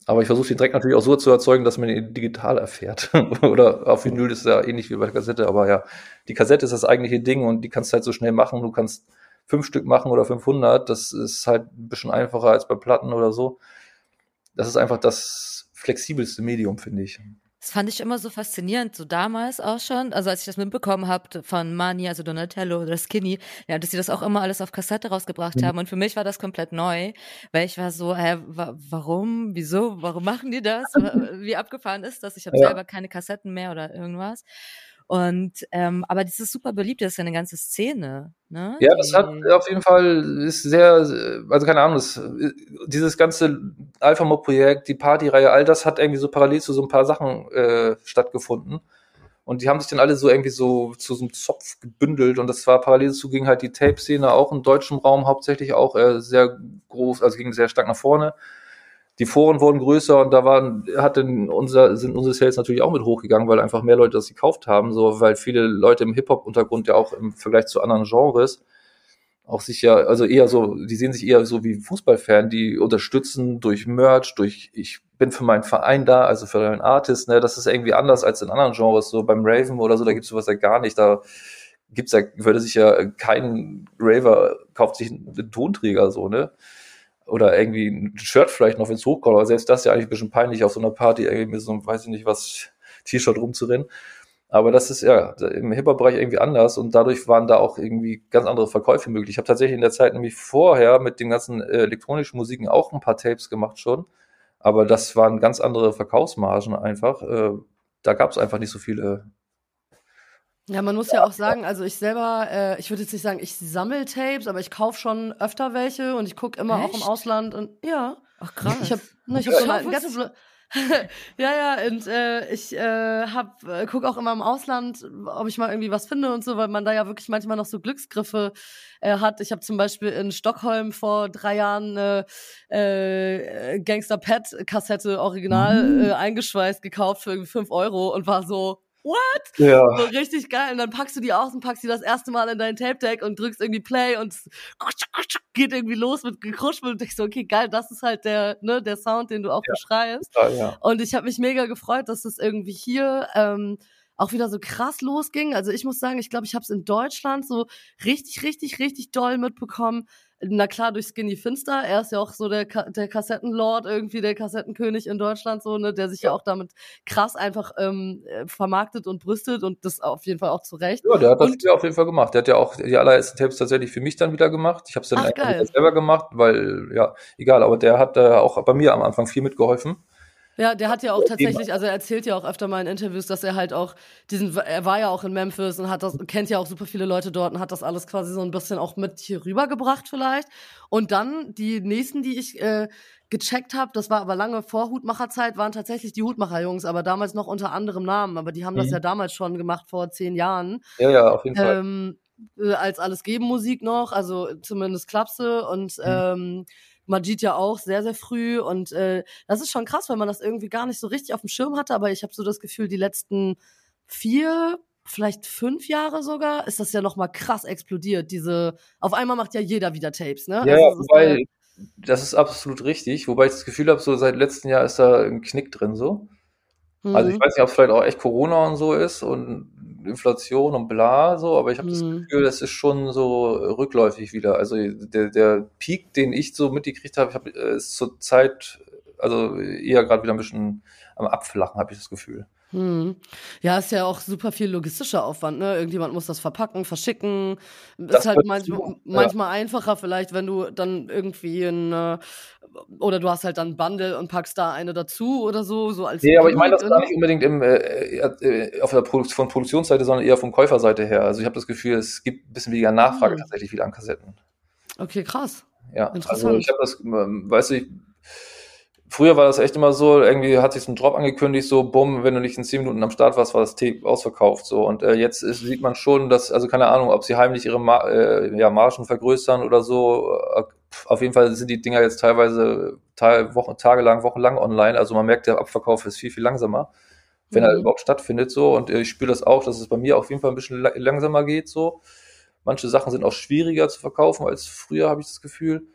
Aber ich versuche den Dreck natürlich auch so zu erzeugen, dass man ihn digital erfährt. *laughs* Oder auf Vinyl ist ja ähnlich wie bei der Kassette, aber ja, die Kassette ist das eigentliche Ding und die kannst du halt so schnell machen. Du kannst fünf Stück machen oder 500. Das ist halt ein bisschen einfacher als bei Platten oder so. Das ist einfach das flexibelste Medium, finde ich. Das fand ich immer so faszinierend, so damals auch schon. Also als ich das mitbekommen habe von Mani, also Donatello oder Skinny, ja, dass sie das auch immer alles auf Kassette rausgebracht Mhm. haben. Und für mich war das komplett neu, weil ich war so, hä, wa warum, wieso, warum machen die das? Wie abgefahren ist das? Ich habe Ja. selber keine Kassetten mehr oder irgendwas. Und ähm, aber das ist super beliebt, das ist ja eine ganze Szene. Ne? Ja, das hat auf jeden Fall, ist sehr, also keine Ahnung, das, dieses ganze Alpha-Mob-Projekt, die Partyreihe, all das hat irgendwie so parallel zu so ein paar Sachen äh, stattgefunden. Und die haben sich dann alle so irgendwie so zu so einem Zopf gebündelt und das war parallel dazu ging halt die Tape-Szene auch im deutschen Raum hauptsächlich auch äh, sehr groß, also ging sehr stark nach vorne. Die Foren wurden größer und da waren, hat denn unser, sind unsere Sales natürlich auch mit hochgegangen, weil einfach mehr Leute das gekauft haben, so, weil viele Leute im Hip-Hop-Untergrund ja auch im Vergleich zu anderen Genres auch sich ja, also eher so, die sehen sich eher so wie Fußballfan, die unterstützen durch Merch, durch ich bin für meinen Verein da, also für einen Artist, ne, das ist irgendwie anders als in anderen Genres, so beim Raven oder so, da gibt's sowas ja gar nicht, da gibt's ja, würde sich ja kein Raver kauft sich einen Tonträger so, ne, oder irgendwie ein Shirt vielleicht noch, wenn's hochkommt, aber selbst das ist ja eigentlich ein bisschen peinlich auf so einer Party irgendwie mit so einem, weiß ich nicht was, T-Shirt rumzurennen. Aber das ist ja im Hip-Hop-Bereich irgendwie anders und dadurch waren da auch irgendwie ganz andere Verkäufe möglich. Ich habe tatsächlich in der Zeit nämlich vorher mit den ganzen äh, elektronischen Musiken auch ein paar Tapes gemacht schon, aber das waren ganz andere Verkaufsmargen einfach. Äh, da gab es einfach nicht so viele. Ja, man muss ja auch sagen, also ich selber, äh, ich würde jetzt nicht sagen, ich sammle Tapes, aber ich kaufe schon öfter welche und ich gucke immer Echt? auch im Ausland und ja. Ach krass. Ich habe ne, ich hab so ein ganzes *laughs* ja, ja, und äh, ich äh, hab, äh, guck auch immer im Ausland, ob ich mal irgendwie was finde und so, weil man da ja wirklich manchmal noch so Glücksgriffe äh, hat. Ich habe zum Beispiel in Stockholm vor drei Jahren eine äh, Gangster Pet Kassette original mhm. äh, eingeschweißt gekauft für irgendwie fünf Euro und war so, what? Ja. So richtig geil. Und dann packst du die aus und packst die das erste Mal in dein Tape-Deck und drückst irgendwie Play und geht irgendwie los mit gekruschelt und ich so, okay, geil, das ist halt der, ne, der Sound, den du auch ja. beschreibst. Ja, ja. Und ich habe mich mega gefreut, dass das irgendwie hier ähm, auch wieder so krass losging. Also ich muss sagen, ich glaube, ich habe es in Deutschland so richtig, richtig, richtig doll mitbekommen, na klar, durch Skinny Finster. Er ist ja auch so der, Ka der Kassettenlord, irgendwie der Kassettenkönig in Deutschland, so, ne, der sich ja, ja auch damit krass einfach ähm, äh, vermarktet und brüstet und das auf jeden Fall auch zu Recht. Ja, der hat das und, ja auf jeden Fall gemacht. Der hat ja auch die allerersten Tapes tatsächlich für mich dann wieder gemacht. Ich habe es dann Ach, selber gemacht, weil, ja, egal, aber der hat äh, auch bei mir am Anfang viel mitgeholfen. Ja, der hat ja auch tatsächlich, also er erzählt ja auch öfter mal in Interviews, dass er halt auch diesen, er war ja auch in Memphis und hat das, kennt ja auch super viele Leute dort und hat das alles quasi so ein bisschen auch mit hier rübergebracht vielleicht. Und dann die nächsten, die ich äh, gecheckt habe, das war aber lange vor Hutmacherzeit, waren tatsächlich die Hutmacher-Jungs, aber damals noch unter anderem Namen. Aber die haben mhm. das ja damals schon gemacht vor zehn Jahren. Ja, ja, auf jeden ähm, Fall. Äh, als alles geben Musik noch, also zumindest Klapse und mhm. ähm, Majid ja auch sehr, sehr früh. Und äh, das ist schon krass, weil man das irgendwie gar nicht so richtig auf dem Schirm hatte. Aber ich habe so das Gefühl, die letzten vier, vielleicht fünf Jahre sogar, ist das ja noch mal krass explodiert. Diese, auf einmal macht ja jeder wieder Tapes, ne? Ja, also, wobei, ist, das ist absolut richtig. Wobei ich das Gefühl habe, so seit letztem Jahr ist da ein Knick drin so. Mhm. Also ich mhm. weiß nicht, ob es vielleicht auch echt Corona und so ist und Inflation und bla, so, aber ich habe mhm. das Gefühl, das ist schon so rückläufig wieder. Also der, der Peak, den ich so mitgekriegt habe, hab, äh, ist zur Zeit, also eher gerade wieder ein bisschen am Abflachen, habe ich das Gefühl. Hm. Ja, ist ja auch super viel logistischer Aufwand, ne? Irgendjemand muss das verpacken, verschicken. Das ist halt manchmal, ja. manchmal einfacher vielleicht, wenn du dann irgendwie ein, äh, oder du hast halt dann Bundle und packst da eine dazu oder so, so als. Nee, aber ich meine das gar nicht unbedingt im, äh, äh, auf der Produ von Produktionsseite, sondern eher von Käuferseite her. Also ich habe das Gefühl, es gibt ein bisschen weniger Nachfrage hm. tatsächlich wieder an Kassetten. Okay, krass. Ja, Interessant. also ich habe das, ähm, weißt du, ich, Früher war das echt immer so, irgendwie hat sich so ein Drop angekündigt, so bumm, wenn du nicht in zehn Minuten am Start warst, war das Tape ausverkauft. So und äh, jetzt ist, sieht man schon, dass, also keine Ahnung, ob sie heimlich ihre Mar äh, ja, Margen vergrößern oder so. Äh, auf jeden Fall sind die Dinger jetzt teilweise Teil, Wochen, tagelang, wochenlang online. Also man merkt, der Abverkauf ist viel, viel langsamer, wenn mhm. er überhaupt stattfindet. So und äh, ich spüre das auch, dass es bei mir auf jeden Fall ein bisschen langsamer geht. So manche Sachen sind auch schwieriger zu verkaufen als früher, habe ich das Gefühl.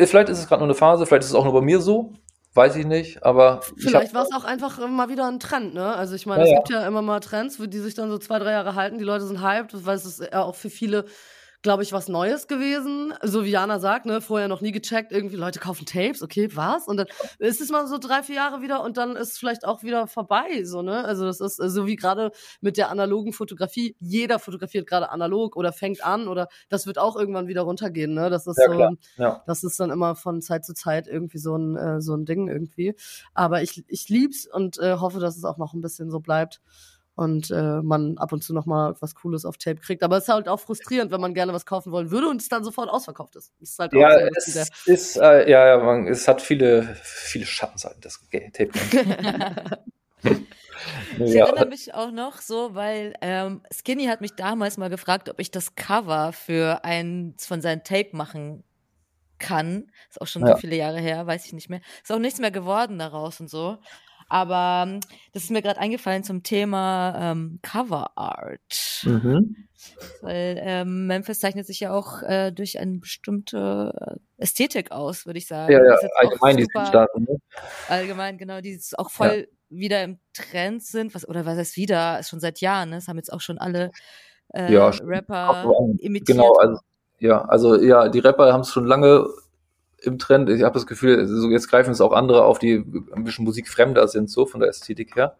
Vielleicht ist es gerade nur eine Phase, vielleicht ist es auch nur bei mir so. Weiß ich nicht, aber. Vielleicht war es auch einfach mal wieder ein Trend, ne? Also ich meine, ja, es gibt ja immer mal Trends, die sich dann so zwei, drei Jahre halten. Die Leute sind hyped, weil es ist ja auch für viele glaube ich, was Neues gewesen. So wie Jana sagt, ne, vorher noch nie gecheckt, irgendwie Leute kaufen Tapes, okay, was? Und dann ist es mal so drei, vier Jahre wieder und dann ist es vielleicht auch wieder vorbei, so, ne? Also das ist so wie gerade mit der analogen Fotografie. Jeder fotografiert gerade analog oder fängt an oder das wird auch irgendwann wieder runtergehen, ne? Das ist ja, so, ja. das ist dann immer von Zeit zu Zeit irgendwie so ein, äh, so ein Ding irgendwie. Aber ich, ich lieb's und äh, hoffe, dass es auch noch ein bisschen so bleibt und äh, man ab und zu noch mal was Cooles auf Tape kriegt. Aber es ist halt auch frustrierend, wenn man gerne was kaufen wollen würde und es dann sofort ausverkauft ist. Ist halt ja, es ist, äh, ja, ja, man, es hat viele, viele Schattenseiten, das Tape. Ich *laughs* *laughs* ja. erinnere mich auch noch so, weil ähm, Skinny hat mich damals mal gefragt, ob ich das Cover für eins von seinen Tape machen kann. Ist auch schon ja. so viele Jahre her, weiß ich nicht mehr. Ist auch nichts mehr geworden daraus und so. Aber ähm, das ist mir gerade eingefallen zum Thema ähm, Cover Art. Mhm. Weil ähm, Memphis zeichnet sich ja auch äh, durch eine bestimmte Ästhetik aus, würde ich sagen. Ja, ja, allgemein die Staaten. Ne? Allgemein, genau, die auch voll ja. wieder im Trend sind. Was, oder was heißt wieder? Ist schon seit Jahren, ne? Das haben jetzt auch schon alle äh, ja, Rapper imitiert. Genau, also, ja, also ja, die Rapper haben es schon lange im Trend. Ich habe das Gefühl, so jetzt greifen es auch andere auf, die ein bisschen musikfremder sind, so von der Ästhetik her.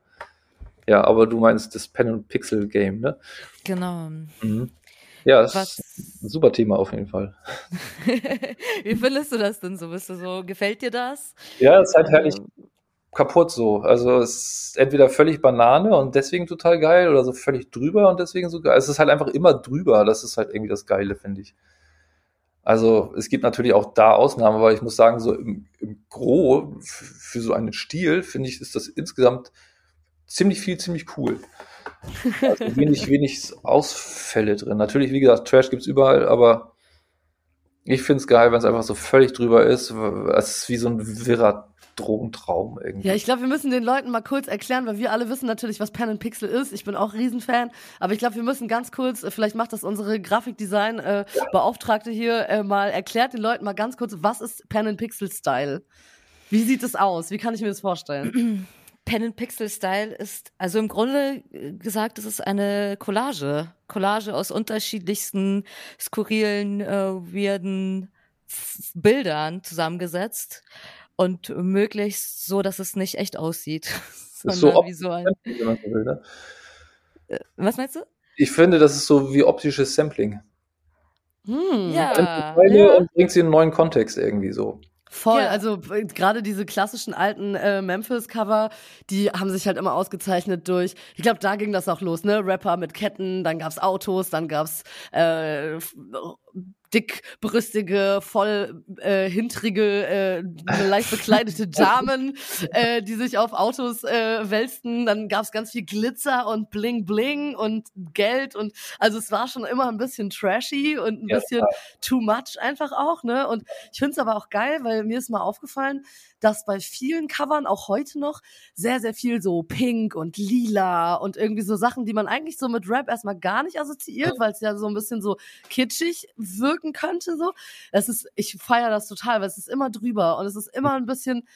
Ja, aber du meinst das Pen and Pixel Game, ne? Genau. Mhm. Ja, das Was? ist ein super Thema auf jeden Fall. *laughs* Wie findest du das denn so? Bist du so, gefällt dir das? Ja, es ist halt herrlich kaputt so. Also es ist entweder völlig Banane und deswegen total geil oder so völlig drüber und deswegen so geil. Es ist halt einfach immer drüber. Das ist halt irgendwie das Geile, finde ich. Also es gibt natürlich auch da Ausnahmen, aber ich muss sagen, so im, im Gro für so einen Stil, finde ich, ist das insgesamt ziemlich viel, ziemlich cool. Also *laughs* wenig, wenig Ausfälle drin. Natürlich, wie gesagt, Trash gibt's überall, aber ich finde es geil, wenn es einfach so völlig drüber ist. Es ist wie so ein wirrer Drogentraum irgendwie. Ja, ich glaube, wir müssen den Leuten mal kurz erklären, weil wir alle wissen natürlich, was Pen and Pixel ist. Ich bin auch Riesenfan, aber ich glaube, wir müssen ganz kurz, äh, vielleicht macht das unsere Grafikdesign-Beauftragte äh, hier äh, mal, erklärt den Leuten mal ganz kurz, was ist Pen and Pixel Style? Wie sieht es aus? Wie kann ich mir das vorstellen? *clears throat* Pen and Pixel Style ist, also im Grunde äh, gesagt, es ist eine Collage. Collage aus unterschiedlichsten skurrilen, äh, weirden Bildern zusammengesetzt und möglichst so, dass es nicht echt aussieht. *laughs* Ist so wie so ein. Ne? Äh, was meinst du? Ich finde, das ist so wie optisches Sampling. Hm. Ja. ja. Und bringt sie in einen neuen Kontext irgendwie so. Voll, ja. also äh, gerade diese klassischen alten äh, Memphis-Cover, die haben sich halt immer ausgezeichnet durch, ich glaube, da ging das auch los, ne? Rapper mit Ketten, dann gab's Autos, dann gab's äh, dickbrüstige, voll äh, hintrige, äh, leicht bekleidete *laughs* Damen, äh, die sich auf Autos äh, wälzten. Dann gab's ganz viel Glitzer und Bling Bling und Geld und also es war schon immer ein bisschen trashy und ein ja, bisschen ja. too much einfach auch, ne? Und ich finde es aber auch geil, weil mir ist mal aufgefallen, dass bei vielen Covern auch heute noch sehr, sehr viel so pink und lila und irgendwie so Sachen, die man eigentlich so mit Rap erstmal gar nicht assoziiert, weil es ja so ein bisschen so kitschig wirken könnte, so. Das ist, ich feiere das total, weil es ist immer drüber und es ist immer ein bisschen,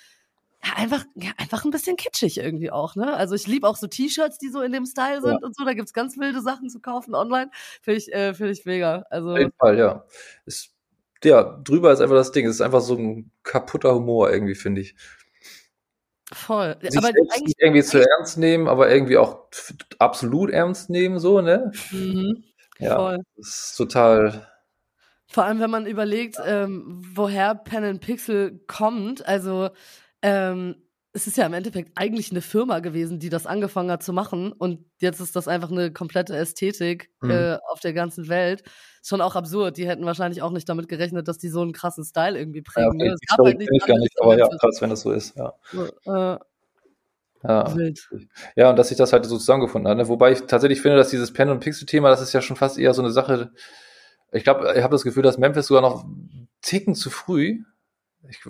ja, einfach, ja, einfach ein bisschen kitschig irgendwie auch, ne? Also ich liebe auch so T-Shirts, die so in dem Style sind ja. und so. Da gibt's ganz wilde Sachen zu kaufen online. Finde ich, äh, finde ich mega. Also, Auf jeden Fall, ja. Ist ja, drüber ist einfach das Ding. Es ist einfach so ein kaputter Humor irgendwie, finde ich. Voll. Sich aber eigentlich nicht irgendwie zu ernst nehmen, aber irgendwie auch absolut ernst nehmen, so, ne? Mhm. Ja, Voll. das ist total. Vor allem, wenn man überlegt, ähm, woher Pen and Pixel kommt. Also, ähm, es ist ja im Endeffekt eigentlich eine Firma gewesen, die das angefangen hat zu machen. Und jetzt ist das einfach eine komplette Ästhetik mhm. äh, auf der ganzen Welt. Schon auch absurd. Die hätten wahrscheinlich auch nicht damit gerechnet, dass die so einen krassen Style irgendwie prägen. Ja, okay. ne? Gab halt ich gar nicht, aber ja, krass, wenn das so ist. Ja. Äh, ja. ja, und dass sich das halt so zusammengefunden hat. Ne? Wobei ich tatsächlich finde, dass dieses Pen- und Pixel-Thema, das ist ja schon fast eher so eine Sache. Ich glaube, ich habe das Gefühl, dass Memphis sogar noch ticken zu früh. Ich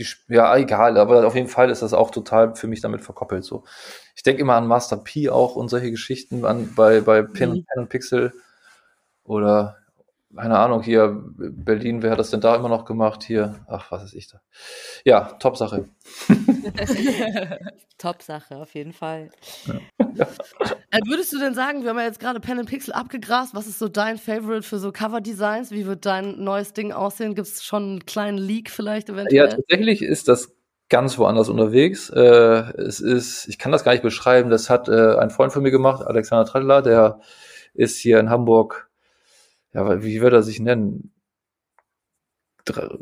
die, ja, egal, aber auf jeden Fall ist das auch total für mich damit verkoppelt. So, ich denke immer an Master P auch und solche Geschichten an, bei, bei Pin, mhm. Pen und Pixel oder keine Ahnung, hier Berlin, wer hat das denn da immer noch gemacht? Hier, ach, was ist ich da? Ja, Top-Sache. *laughs* Top-Sache, auf jeden Fall. Ja. Äh, würdest du denn sagen, wir haben ja jetzt gerade Pen and Pixel abgegrast, was ist so dein Favorite für so Cover-Designs? Wie wird dein neues Ding aussehen? Gibt es schon einen kleinen Leak vielleicht eventuell? Ja, tatsächlich ist das ganz woanders unterwegs. Äh, es ist, ich kann das gar nicht beschreiben, das hat äh, ein Freund von mir gemacht, Alexander Tradler, der ist hier in Hamburg ja, wie würde er sich nennen? Dra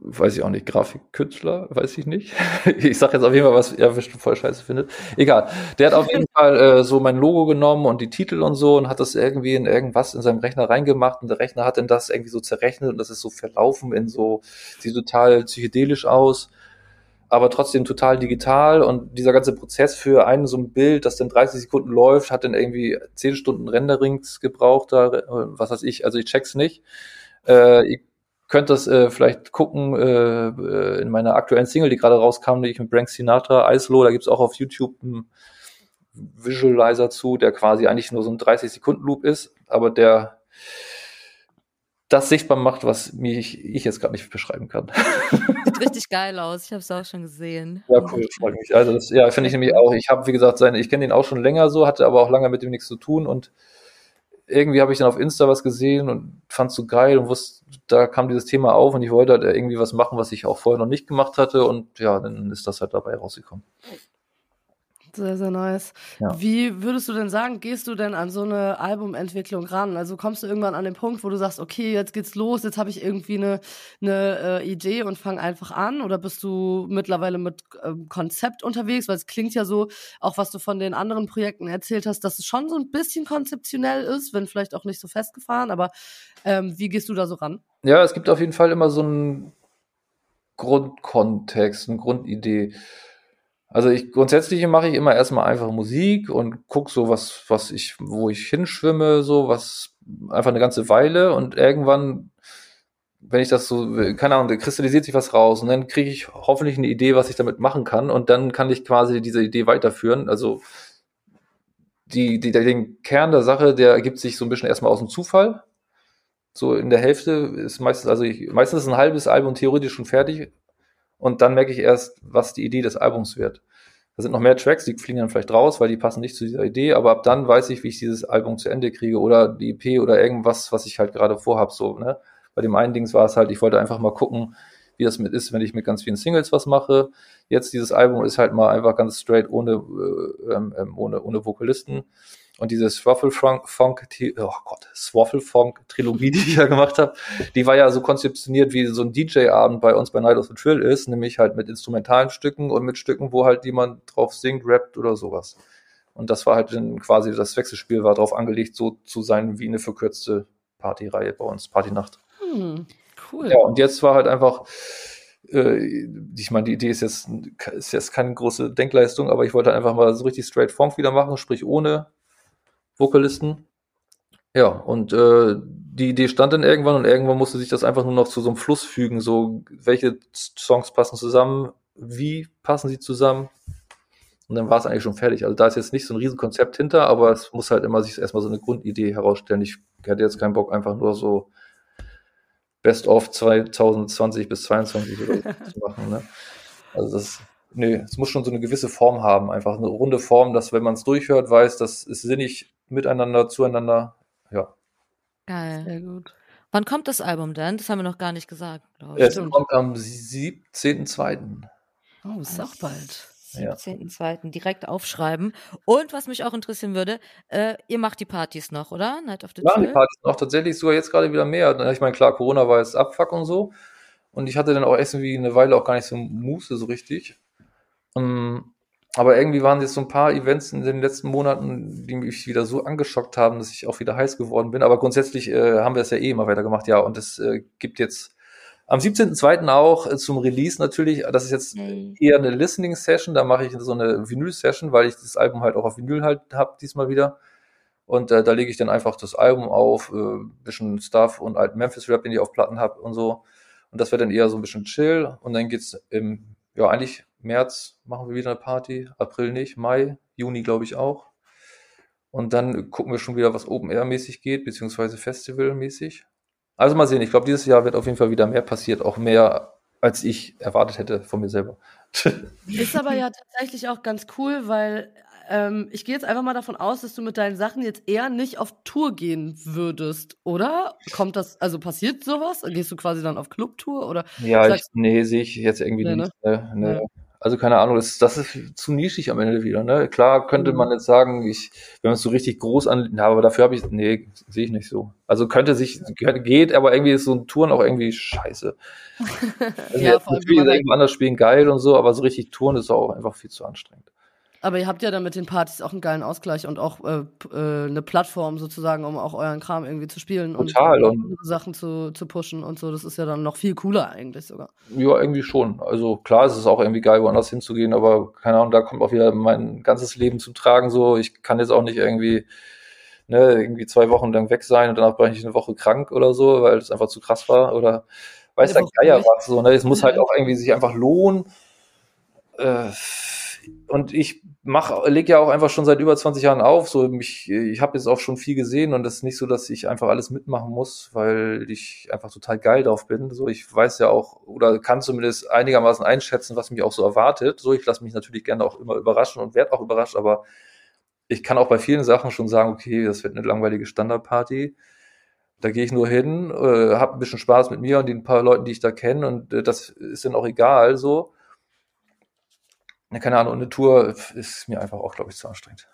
weiß ich auch nicht, Grafikkünstler, weiß ich nicht. *laughs* ich sag jetzt auf jeden Fall, was er bestimmt voll scheiße findet. Egal. Der hat auf jeden Fall äh, so mein Logo genommen und die Titel und so und hat das irgendwie in irgendwas in seinem Rechner reingemacht und der Rechner hat dann das irgendwie so zerrechnet und das ist so verlaufen in so, sieht total psychedelisch aus. Aber trotzdem total digital und dieser ganze Prozess für einen so ein Bild, das dann 30 Sekunden läuft, hat dann irgendwie 10 Stunden Renderings gebraucht, da, was weiß ich, also ich check's nicht. Äh, ihr könnt das äh, vielleicht gucken äh, äh, in meiner aktuellen Single, die gerade rauskam, die ich mit Brank Sinatra, Islo, da gibt's auch auf YouTube einen Visualizer zu, der quasi eigentlich nur so ein 30 Sekunden Loop ist, aber der das sichtbar macht, was mich ich jetzt gerade nicht beschreiben kann. *laughs* Sieht *laughs* richtig geil aus. Ich habe es auch schon gesehen. Ja, cool, freut mich. Also das, ja, finde ich nämlich auch. Ich habe, wie gesagt, seine, ich kenne den auch schon länger so, hatte aber auch lange mit dem nichts zu tun und irgendwie habe ich dann auf Insta was gesehen und fand so geil und wusste, da kam dieses Thema auf und ich wollte halt irgendwie was machen, was ich auch vorher noch nicht gemacht hatte und ja, dann ist das halt dabei rausgekommen. Sehr, sehr nice. Ja. Wie würdest du denn sagen, gehst du denn an so eine Albumentwicklung ran? Also kommst du irgendwann an den Punkt, wo du sagst, okay, jetzt geht's los, jetzt habe ich irgendwie eine, eine äh, Idee und fang einfach an? Oder bist du mittlerweile mit ähm, Konzept unterwegs? Weil es klingt ja so, auch was du von den anderen Projekten erzählt hast, dass es schon so ein bisschen konzeptionell ist, wenn vielleicht auch nicht so festgefahren. Aber ähm, wie gehst du da so ran? Ja, es gibt auf jeden Fall immer so einen Grundkontext, eine Grundidee. Also ich grundsätzlich mache ich immer erstmal einfach Musik und guck so was, was ich, wo ich hinschwimme, so was einfach eine ganze Weile und irgendwann, wenn ich das so, keine Ahnung, da kristallisiert sich was raus und dann kriege ich hoffentlich eine Idee, was ich damit machen kann und dann kann ich quasi diese Idee weiterführen. Also die, die, den Kern der Sache, der ergibt sich so ein bisschen erstmal aus dem Zufall. So in der Hälfte ist meistens, also ich, meistens ist ein halbes Album theoretisch schon fertig und dann merke ich erst, was die Idee des Albums wird. Da sind noch mehr Tracks, die fliegen dann vielleicht raus, weil die passen nicht zu dieser Idee, aber ab dann weiß ich, wie ich dieses Album zu Ende kriege oder die EP oder irgendwas, was ich halt gerade vorhab, so, ne? Bei dem einen Dings war es halt, ich wollte einfach mal gucken, wie das mit ist, wenn ich mit ganz vielen Singles was mache. Jetzt dieses Album ist halt mal einfach ganz straight ohne, äh, ähm, ähm ohne, ohne Vokalisten. Und diese Swaffle Funk, Funk oh Gott, Swaffle Funk Trilogie, *laughs* die ich ja gemacht habe, die war ja so konzeptioniert, wie so ein DJ-Abend bei uns bei Night of the Trill ist, nämlich halt mit instrumentalen Stücken und mit Stücken, wo halt jemand drauf singt, rappt oder sowas. Und das war halt dann quasi das Wechselspiel war darauf angelegt, so zu sein wie eine verkürzte Partyreihe bei uns, Partynacht. Hm, cool. Ja, und jetzt war halt einfach, äh, ich meine, die Idee ist jetzt, ist jetzt keine große Denkleistung, aber ich wollte einfach mal so richtig straight Funk wieder machen, sprich ohne Vokalisten. Ja, und äh, die Idee stand dann irgendwann und irgendwann musste sich das einfach nur noch zu so einem Fluss fügen, so welche Songs passen zusammen, wie passen sie zusammen. Und dann war es eigentlich schon fertig. Also da ist jetzt nicht so ein Riesenkonzept hinter, aber es muss halt immer sich erstmal so eine Grundidee herausstellen. Ich hätte jetzt keinen Bock, einfach nur so Best of 2020 bis 2022 oder so *laughs* zu machen. Ne? Also das nee, es muss schon so eine gewisse Form haben, einfach eine runde Form, dass wenn man es durchhört, weiß, das ist sinnig miteinander, zueinander. Ja. Geil. Sehr gut. Wann kommt das Album denn? Das haben wir noch gar nicht gesagt, glaube ich. Es kommt am 17.02. Oh, ist auch bald. 17.02. Ja. direkt aufschreiben. Und was mich auch interessieren würde, äh, ihr macht die Partys noch, oder? Night of the Ja, die Partys noch tatsächlich sogar jetzt gerade wieder mehr. Ich meine, klar, Corona war jetzt Abfuck und so. Und ich hatte dann auch erst irgendwie eine Weile auch gar nicht so Muße so richtig. Um, ähm, aber irgendwie waren jetzt so ein paar Events in den letzten Monaten, die mich wieder so angeschockt haben, dass ich auch wieder heiß geworden bin. Aber grundsätzlich äh, haben wir es ja eh immer weiter gemacht, ja. Und es äh, gibt jetzt am 17.02. auch äh, zum Release natürlich, das ist jetzt eher eine Listening-Session, da mache ich so eine Vinyl-Session, weil ich das Album halt auch auf Vinyl halt habe diesmal wieder. Und äh, da lege ich dann einfach das Album auf, äh, bisschen Stuff und alten Memphis-Rap, den ich auf Platten habe und so. Und das wird dann eher so ein bisschen chill. Und dann geht's im, ja, eigentlich März machen wir wieder eine Party, April nicht, Mai, Juni glaube ich auch. Und dann gucken wir schon wieder, was Open Air mäßig geht, beziehungsweise Festival mäßig. Also mal sehen, ich glaube, dieses Jahr wird auf jeden Fall wieder mehr passiert, auch mehr, als ich erwartet hätte von mir selber. *laughs* Ist aber ja tatsächlich auch ganz cool, weil ähm, ich gehe jetzt einfach mal davon aus, dass du mit deinen Sachen jetzt eher nicht auf Tour gehen würdest, oder? Kommt das, also passiert sowas? Gehst du quasi dann auf Clubtour oder? Ja, ich, nee, sehe ich jetzt irgendwie nee, nicht. Ne? Nee, ja. Also keine Ahnung, das, das ist zu nischig am Ende wieder. Ne? Klar könnte mhm. man jetzt sagen, ich, wenn man es so richtig groß an, ja, aber dafür habe ich, nee, sehe ich nicht so. Also könnte sich, geht, aber irgendwie ist so ein Touren auch irgendwie scheiße. *laughs* Also ja, vor allem, irgendwo anders spielen geil und so, aber so richtig Touren ist auch einfach viel zu anstrengend. Aber ihr habt ja dann mit den Partys auch einen geilen Ausgleich und auch äh, äh, eine Plattform sozusagen, um auch euren Kram irgendwie zu spielen Total, und, und- Sachen zu, zu pushen und so. Das ist ja dann noch viel cooler eigentlich sogar. Ja, irgendwie schon. Also klar, es ist auch irgendwie geil, woanders hinzugehen, aber keine Ahnung, da kommt auch wieder mein ganzes Leben zum Tragen. So, ich kann jetzt auch nicht irgendwie, ne, irgendwie zwei Wochen lang weg sein und danach bin ich eine Woche krank oder so, weil es einfach zu krass war oder weiß der Geier was. So, ne? Es muss halt Ja. auch irgendwie sich einfach lohnen. Äh, und ich mach, leg ja auch einfach schon seit über 20 Jahren auf. So mich, ich habe jetzt auch schon viel gesehen und das ist nicht so, dass ich einfach alles mitmachen muss, weil ich einfach total geil drauf bin. So, ich weiß ja auch oder kann zumindest einigermaßen einschätzen, was mich auch so erwartet. So, ich lasse mich natürlich gerne auch immer überraschen und werde auch überrascht, aber ich kann auch bei vielen Sachen schon sagen, okay, das wird eine langweilige Standardparty. Da gehe ich nur hin, äh, habe ein bisschen Spaß mit mir und den paar Leuten, die ich da kenne und äh, das ist dann auch egal so. Keine Ahnung, eine Tour ist mir einfach auch, glaube ich, zu anstrengend.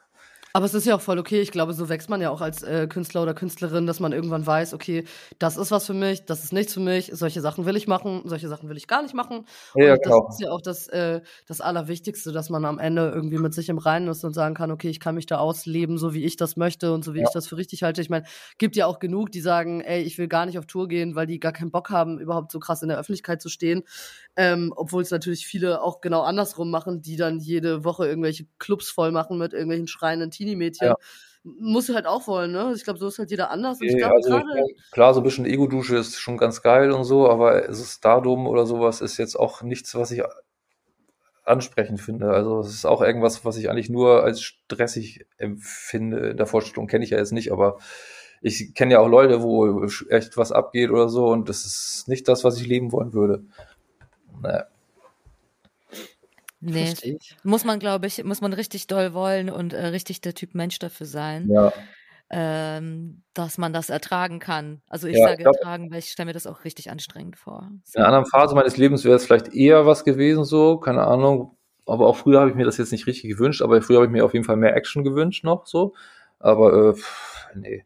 Aber es ist ja auch voll okay. Ich glaube, so wächst man ja auch als äh, Künstler oder Künstlerin, dass man irgendwann weiß, okay, das ist was für mich, das ist nichts für mich, solche Sachen will ich machen, solche Sachen will ich gar nicht machen. Ja, und genau. das ist ja auch das, äh, das Allerwichtigste, dass man am Ende irgendwie mit sich im Reinen ist und sagen kann, okay, ich kann mich da ausleben, so wie ich das möchte und so wie Ja. ich das für richtig halte. Ich meine, gibt ja auch genug, die sagen, ey, ich will gar nicht auf Tour gehen, weil die gar keinen Bock haben, überhaupt so krass in der Öffentlichkeit zu stehen. Ähm, obwohl es natürlich viele auch genau andersrum machen, die dann jede Woche irgendwelche Clubs voll machen mit irgendwelchen schreienden Teenie-Mädchen. Ja. Muss halt auch wollen, ne? Ich glaube, so ist halt jeder anders. Nee, glaube, also gerade klar, so ein bisschen Ego-Dusche ist schon ganz geil und so, aber es ist Stardom oder sowas ist jetzt auch nichts, was ich ansprechend finde. Also es ist auch irgendwas, was ich eigentlich nur als stressig empfinde. In der Vorstellung kenne ich ja jetzt nicht, aber ich kenne ja auch Leute, wo echt was abgeht oder so und das ist nicht das, was ich leben wollen würde. Naja. Nee, ich. muss man, glaube ich, muss man richtig doll wollen und äh, richtig der Typ Mensch dafür sein, Ja, ähm, dass man das ertragen kann. Also ich Ja, sage ich glaub- ertragen, weil ich stelle mir das auch richtig anstrengend vor. So. In einer anderen Phase meines Lebens wäre es vielleicht eher was gewesen, so, keine Ahnung. Aber auch früher habe ich mir das jetzt nicht richtig gewünscht, aber früher habe ich mir auf jeden Fall mehr Action gewünscht noch, so. Aber, äh, pff, nee.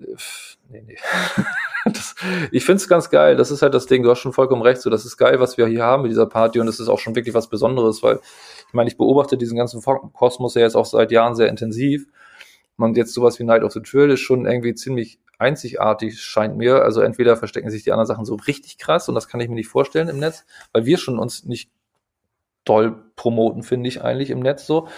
Äh, pff, Nee, nee. *laughs* *laughs* das, ich finde es ganz geil. Das ist halt das Ding. Du hast schon vollkommen recht. So, das ist geil, was wir hier haben mit dieser Party. Und das ist auch schon wirklich was Besonderes, weil ich meine, ich beobachte diesen ganzen Kosmos ja jetzt auch seit Jahren sehr intensiv. Und jetzt sowas wie Night of the Trill ist schon irgendwie ziemlich einzigartig, scheint mir. Also entweder verstecken sich die anderen Sachen so richtig krass und das kann ich mir nicht vorstellen im Netz, weil wir schon uns nicht doll promoten, finde ich eigentlich im Netz so.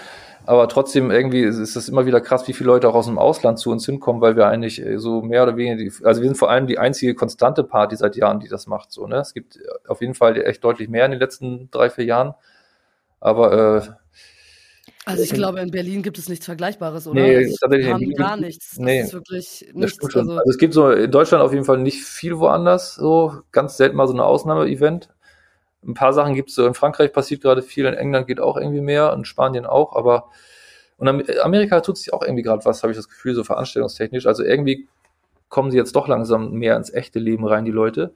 Aber trotzdem irgendwie ist es immer wieder krass, wie viele Leute auch aus dem Ausland zu uns hinkommen, weil wir eigentlich äh, so mehr oder weniger, die, also wir sind vor allem die einzige konstante Party seit Jahren, die das macht. So, ne? Es gibt auf jeden Fall echt deutlich mehr in den letzten drei, vier Jahren. Aber äh, Also ich glaube, in Berlin gibt es nichts Vergleichbares, oder? Nee, also ich, tatsächlich wir haben nicht. gar nichts. Das Nee. ist wirklich Das nichts. Also, Also, es gibt so in Deutschland auf jeden Fall nicht viel woanders, so ganz selten mal so ein Ausnahme-Event. Ein paar Sachen gibt es so in Frankreich passiert gerade viel, in England geht auch irgendwie mehr, in Spanien auch, aber und Am- Amerika tut sich auch irgendwie gerade was, habe ich das Gefühl, so veranstaltungstechnisch. Also irgendwie kommen sie jetzt doch langsam mehr ins echte Leben rein, die Leute.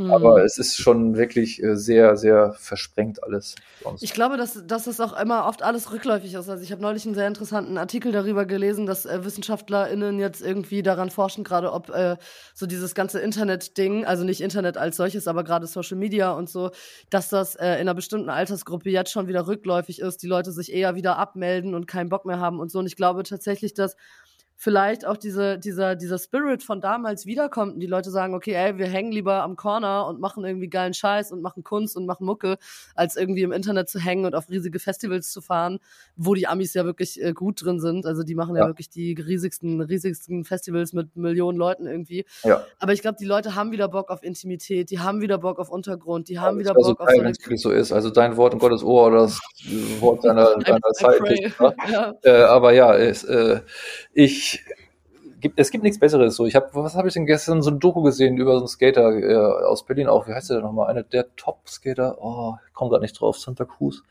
Hm. Aber es ist schon wirklich äh, sehr, sehr versprengt alles. Sonst. Ich glaube, dass, dass das auch immer oft alles rückläufig ist. Also ich habe neulich einen sehr interessanten Artikel darüber gelesen, dass äh, WissenschaftlerInnen jetzt irgendwie daran forschen, gerade ob äh, so dieses ganze Internet-Ding, also nicht Internet als solches, aber gerade Social Media und so, dass das äh, in einer bestimmten Altersgruppe jetzt schon wieder rückläufig ist, die Leute sich eher wieder abmelden und keinen Bock mehr haben und so. Und ich glaube tatsächlich, dass vielleicht auch diese, dieser, dieser Spirit von damals wiederkommt und die Leute sagen, okay, ey, wir hängen lieber am Corner und machen irgendwie geilen Scheiß und machen Kunst und machen Mucke, als irgendwie im Internet zu hängen und auf riesige Festivals zu fahren, wo die Amis ja wirklich äh, gut drin sind. Also die machen ja. Ja. wirklich die riesigsten, riesigsten Festivals mit Millionen Leuten irgendwie. Ja. Aber ich glaube, die Leute haben wieder Bock auf Intimität, die haben wieder Bock auf Untergrund, die haben Das wieder wäre so Bock auf so wenn es so ist. Also dein Wort in Gottes Ohr oder das Wort deiner, *laughs* deiner I Zeit. wahr? *laughs* ja. Äh, aber ja, es, äh, ich gibt, es gibt nichts Besseres. So, ich habe, was habe ich denn gestern so ein Doku gesehen über so einen Skater äh, aus Berlin auch. Wie heißt der denn nochmal? Einer der Top-Skater. Oh, ich komme gerade nicht drauf. Santa Cruz.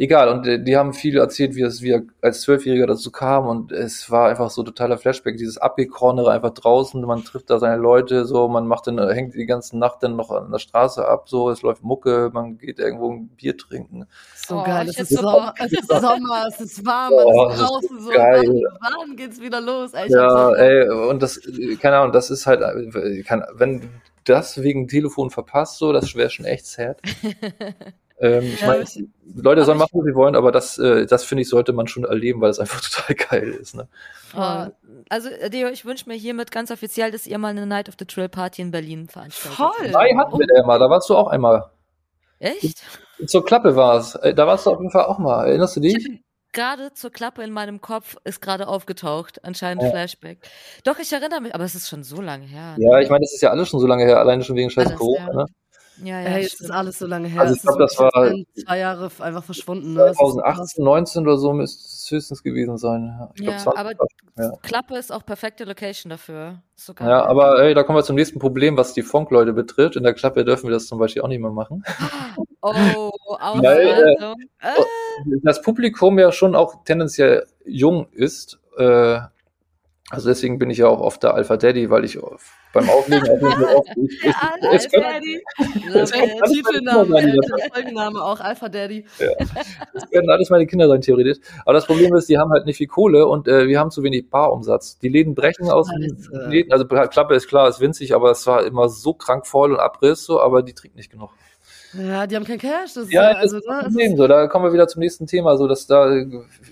Egal. Und äh, die haben viel erzählt, wie es wie er als Zwölfjähriger dazu kam. Und es war einfach so totaler Flashback. Dieses abgekornere einfach draußen. Man trifft da seine Leute. So, man macht dann hängt die ganze Nacht dann noch an der Straße ab. So, es läuft Mucke. Man geht irgendwo ein Bier trinken. So Oh, geil, es ist, so Sommer, es ist Sommer, es ist warm, Oh, es ist draußen so. geil. Wann, wann geht's wieder los? Ey, Ja, ey, und das, äh, keine Ahnung, das ist halt, äh, kann, wenn du das wegen Telefon verpasst, so, das wäre schon echt sad. *laughs* Ähm, ich Ja, meine, Leute sollen machen, was sie wollen, aber das, äh, das finde ich, sollte man schon erleben, weil es einfach *laughs* total geil ist. Ne? Oh, also, äh, Deo, ich wünsche mir hiermit ganz offiziell, dass ihr mal eine Night of the Trill Party in Berlin veranstaltet. Voll. Drei hatten wir da mal, da warst du auch einmal. Echt? Zur Klappe war es. Da warst du auf jeden Fall auch mal. Erinnerst du dich? Gerade zur Klappe in meinem Kopf ist gerade aufgetaucht, anscheinend Ja. Flashback. Doch, ich erinnere mich, aber es ist schon so lange her. ne? Ja, ich meine, das ist ja alles schon so lange her, alleine schon wegen scheiß Alles, Corona. ja. Ne? Ja, ja, Ey, jetzt stimmt. ist alles so lange her. Also ich Es glaub, ist das war- zwei Jahre einfach verschwunden. Ne? Das ist so krass. 2018, 19 oder so müsste es höchstens gewesen sein. Ja, Ich glaub, Ja, 20, aber ja. Klappe ist auch perfekte Location dafür. Ist so geil. Ja, aber ey, da kommen wir zum nächsten Problem, was die Funk-Leute betrifft. In der Klappe dürfen wir das zum Beispiel auch nicht mehr machen. *laughs* Oh, Weil, äh. Äh, Das Publikum ja schon auch tendenziell jung ist. Äh, also deswegen bin ich ja auch oft der Alpha Daddy, weil ich beim Auflegen auch nicht so oft. *laughs* Ich, ich, Alpha es Daddy. es könnte alles Titelname, sein. Folgenname auch Alpha Daddy. Das können alles meine Kinder sein, theoretisch. Aber das Problem ist, die haben halt nicht viel Kohle und äh, wir haben zu wenig Barumsatz. Die Läden brechen aus den. Läden. Also Klappe ist klar, ist winzig, aber es war immer so krank voll und Abriss, so, aber die trinkt nicht genug. Ja, die haben kein Cash. Das ist, Ja, ja, das also, ist ne, das es Problem. ist, So, da kommen wir wieder zum nächsten Thema, so dass da.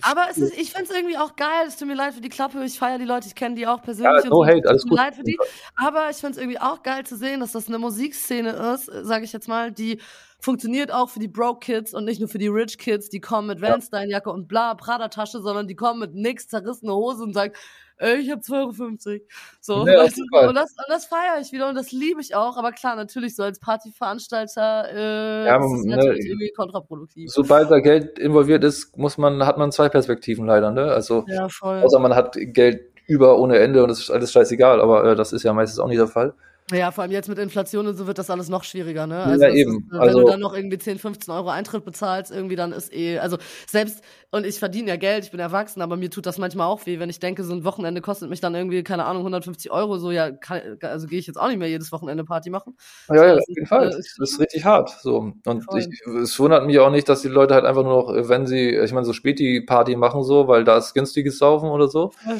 aber es ist, ich finde es irgendwie auch geil. Es tut mir leid für die Klappe. Ich feiere die Leute, ich kenne die auch persönlich. Ja, no so. hate, Es alles tut mir gut. leid für die. Aber ich finde es irgendwie auch geil zu sehen, dass das eine Musikszene ist, sage ich jetzt mal, die funktioniert auch für die Broke Kids und nicht nur für die Rich Kids, die kommen mit Ja. Van-Stein-Jacke und bla, Prada-Tasche, sondern die kommen mit nix, zerrissene Hose und sagen, ich hab 2,50 Euro. So, Ja, weißt du, und das, und das feiere ich wieder und das liebe ich auch. Aber klar, natürlich so als Partyveranstalter äh, Ja, ist es ne, natürlich irgendwie kontraproduktiv. Sobald da Geld involviert ist, muss man, hat man zwei Perspektiven leider, ne? Also, Ja, voll. außer man hat Geld über ohne Ende und es ist alles scheißegal, aber äh, das ist ja meistens auch nicht der Fall. Ja, vor allem jetzt mit Inflation und so wird das alles noch schwieriger, ne? Ja, es eben. Ist, äh, wenn Also- du dann noch irgendwie 10, 15 Euro Eintritt bezahlst, irgendwie dann ist eh, also selbst, und ich verdiene ja Geld, ich bin erwachsen, aber mir tut das manchmal auch weh, wenn ich denke, so ein Wochenende kostet mich dann irgendwie, keine Ahnung, 150 Euro, so, ja, kann, also gehe ich jetzt auch nicht mehr jedes Wochenende Party machen. Ja, ja, das auf ist, jeden Fall. äh, Das ist richtig hart. So. Und Voll. ich, es wundert mich auch nicht, dass die Leute halt einfach nur noch, wenn sie, ich meine, so Späti-Party machen, so, weil da ist günstiges Saufen oder so. Ja.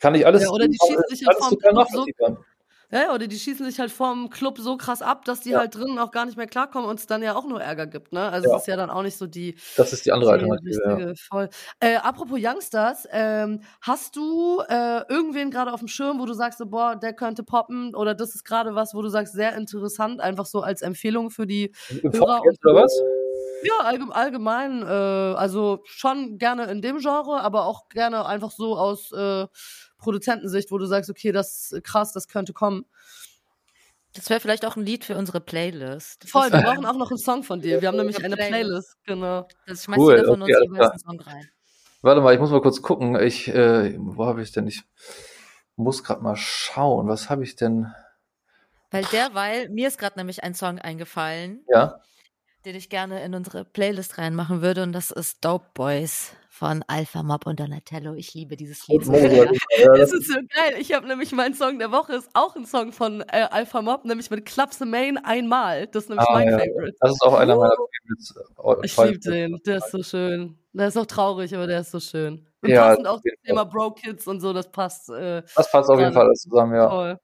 Kann ich alles, Ja, oder die schießen sich alles vom Club so-. Ja, oder die schießen sich halt vorm Club so krass ab, dass die Ja. halt drinnen auch gar nicht mehr klarkommen und es dann ja auch nur Ärger gibt, ne? Also Ja. es ist ja dann auch nicht so die, Das ist die andere Alternative, ja. voll. Äh, apropos Youngsters, ähm, hast du äh, irgendwen gerade auf dem Schirm, wo du sagst, so, boah, der könnte poppen oder das ist gerade was, wo du sagst, sehr interessant, einfach so als Empfehlung für die Im Hörer jetzt, oder was? ja, allgemein, allgemein äh, also schon gerne in dem Genre, aber auch gerne einfach so aus äh, Produzentensicht, wo du sagst, okay, das ist krass, das könnte kommen. Das wäre vielleicht auch ein Lied für unsere Playlist. Voll, wir brauchen auch noch einen Song von dir. Wir haben nämlich Eine Playlist. Genau. Das schmeißt Cool, jeder von okay, uns jeweils einen Song rein. Warte mal, ich muss mal kurz gucken. Ich, äh, wo habe ich denn? Ich muss gerade mal schauen. Was habe ich denn? Weil derweil, mir ist gerade nämlich ein Song eingefallen, Ja. den ich gerne in unsere Playlist reinmachen würde und das ist Dope Boys von Alpha Mob und Donatello. Ich liebe dieses Lied. *laughs* Es das, ist so geil. Ich habe nämlich mein Song der Woche ist auch ein Song von äh, Alpha Mob, nämlich mit Club the Main einmal. Das ist nämlich Ah, mein ja. Favorite. das ist auch einer meiner Favorites. Ich liebe den. Der ist so schön. Der ist auch traurig, aber der ist so schön. Und Ja, passend auch zum Thema Bro Kids und so, das passt äh, Das passt auf jeden. Fall alles zusammen, ja. toll.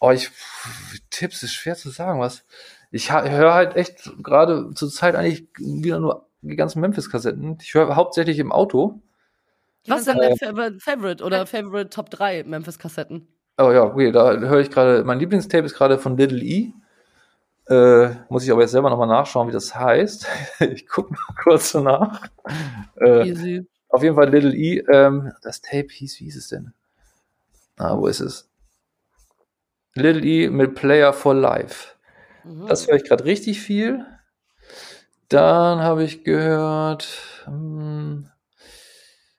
Oh, ich pff, Tipps ist schwer zu sagen, was. Ich höre halt echt gerade zur Zeit eigentlich wieder nur die ganzen Memphis-Kassetten. Ich höre hauptsächlich im Auto. Was kann denn dein Favorite, oder Favorite Top 3 Memphis-Kassetten? Oh ja, okay, da höre ich gerade, mein Lieblingstape ist gerade von Little E. Äh, muss ich aber jetzt selber nochmal nachschauen, wie das heißt. *laughs* ich gucke mal kurz nach. Äh, Easy. auf jeden Fall Little E. Ähm, das Tape hieß, wie hieß es denn? Ah, wo ist es? Little E mit Player for Life. Mhm. Das höre ich gerade richtig viel. Dann habe ich gehört, hm,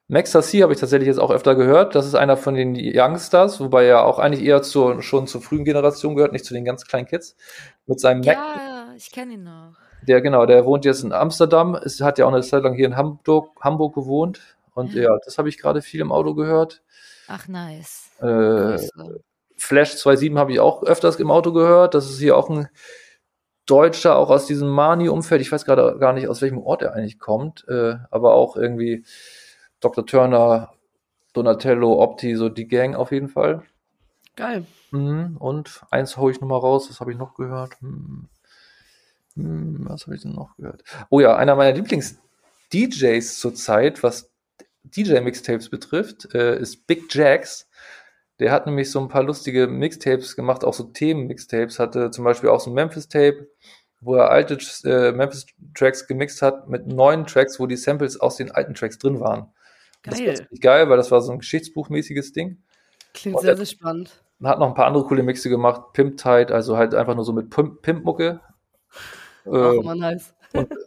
Max C habe ich tatsächlich jetzt auch öfter gehört. Das ist einer von den Youngsters, wobei er auch eigentlich eher zur, schon zur frühen Generation gehört, nicht zu den ganz kleinen Kids. Mit seinem Mac, Ja, ich kenne ihn noch. der genau, der wohnt jetzt in Amsterdam, ist, hat ja auch eine Zeit lang hier in Hamburg, Hamburg gewohnt. Und Ja. ja, das habe ich gerade viel im Auto gehört. Ach, nice. Äh. Flash 2.7 habe ich auch öfters im Auto gehört. Das ist hier auch ein Deutscher, auch aus diesem Mani-Umfeld. Ich weiß gerade gar nicht, aus welchem Ort er eigentlich kommt, äh, aber auch irgendwie Dr. Turner, Donatello, Opti, so die Gang auf jeden Fall. Geil. Mhm. Und eins hole ich nochmal raus, was habe ich noch gehört? Hm. Hm, was habe ich denn noch gehört? Oh ja, einer meiner Lieblings-DJs zurzeit, was DJ-Mixtapes betrifft, äh, ist Big Jacks. Der hat nämlich so ein paar lustige Mixtapes gemacht, auch so Themen-Mixtapes, hatte zum Beispiel auch so ein Memphis-Tape, wo er alte äh, Memphis-Tracks gemixt hat mit neuen Tracks, wo die Samples aus den alten Tracks drin waren. Das war Geil. ziemlich geil, weil das war so ein Geschichtsbuchmäßiges Ding. Klingt Und sehr, sehr spannend. Hat noch ein paar andere coole Mixe gemacht, Pimp Tide, also halt einfach nur so mit Pimp- Pimp-Mucke. Auch Äh, immer nice.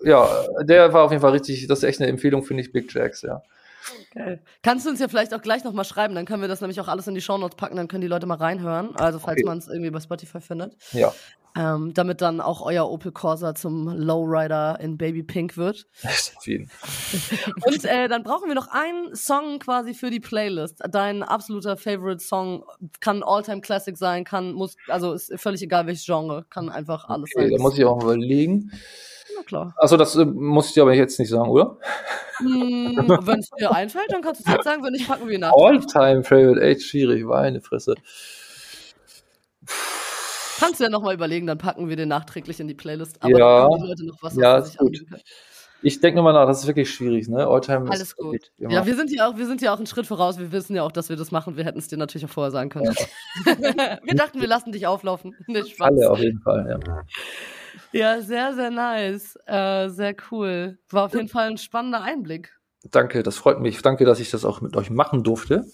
ja, der war auf jeden Fall richtig, das ist echt eine Empfehlung, finde ich, Big Jacks, ja. Geil. Kannst du uns ja vielleicht auch gleich nochmal schreiben, dann können wir das nämlich auch alles in die Shownotes packen, dann können die Leute mal reinhören, also falls Okay. man es irgendwie bei Spotify findet. Ja, Ähm, damit dann auch euer Opel Corsa zum Lowrider in Baby Pink wird. *laughs* *laughs* Und äh, dann brauchen wir noch einen Song quasi für die Playlist. Dein absoluter Favorite Song kann Alltime Classic sein, kann muss also ist völlig egal welches Genre, kann einfach alles Okay, sein. da muss ich auch mal überlegen. Klar. Achso, das äh, muss ich dir aber jetzt nicht sagen, oder? Hm, *laughs* wenn es dir einfällt, dann kannst du es jetzt sagen, wenn nicht, packen wir nach. All-Time Favorite, echt schwierig, meine Fresse. Kannst du ja nochmal überlegen, dann packen wir den nachträglich in die Playlist. Aber Ja. die Leute noch was, was Ja, ist gut. Ich denke nochmal nach, das ist wirklich schwierig, ne? All-Time Alles ist gut. Ja, wir sind ja auch, wir sind ja auch einen Schritt voraus. Wir wissen ja auch, dass wir das machen. Wir hätten es dir natürlich auch vorher sagen können. *laughs* wir dachten, wir lassen dich auflaufen. Nicht Spaß. Alle auf jeden Fall, ja. Ja, sehr, sehr nice. Äh, sehr cool. War auf jeden Fall ein spannender Einblick. Danke, das freut mich. Danke, dass ich das auch mit euch machen durfte.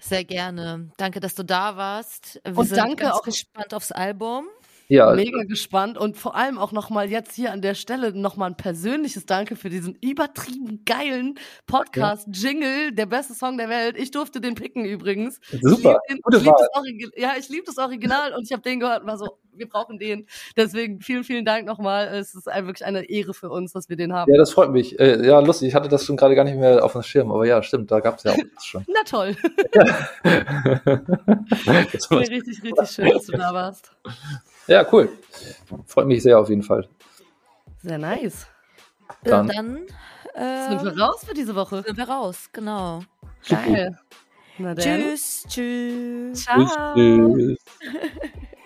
Sehr gerne. Danke, dass du da warst. Wir Und sind danke ganz auch- gespannt aufs Album. Ja, Mega gespannt und vor allem auch nochmal jetzt hier an der Stelle nochmal ein persönliches Danke für diesen übertrieben geilen Podcast-Jingle, der beste Song der Welt. Ich durfte den picken übrigens. super. Ich lieb, den, ich lieb das Origi- ja, ich liebe das Original und ich habe den gehört und war so, wir brauchen den. Deswegen vielen, vielen Dank nochmal. Es ist wirklich eine Ehre für uns, dass wir den haben. Ja, das freut mich. Äh, ja, lustig. Ich hatte das schon gerade gar nicht mehr auf dem Schirm, aber ja, stimmt, da gab es ja auch das schon. *laughs* Na toll. Das Nee, war- richtig, richtig schön, dass du da warst. Ja, cool. Freut mich sehr auf jeden Fall. Sehr nice. Dann- Dann, äh, Sind wir raus für diese Woche? sind wir raus, genau. Geil. Tschüss, tschüss. Ciao. Tschüss. *laughs*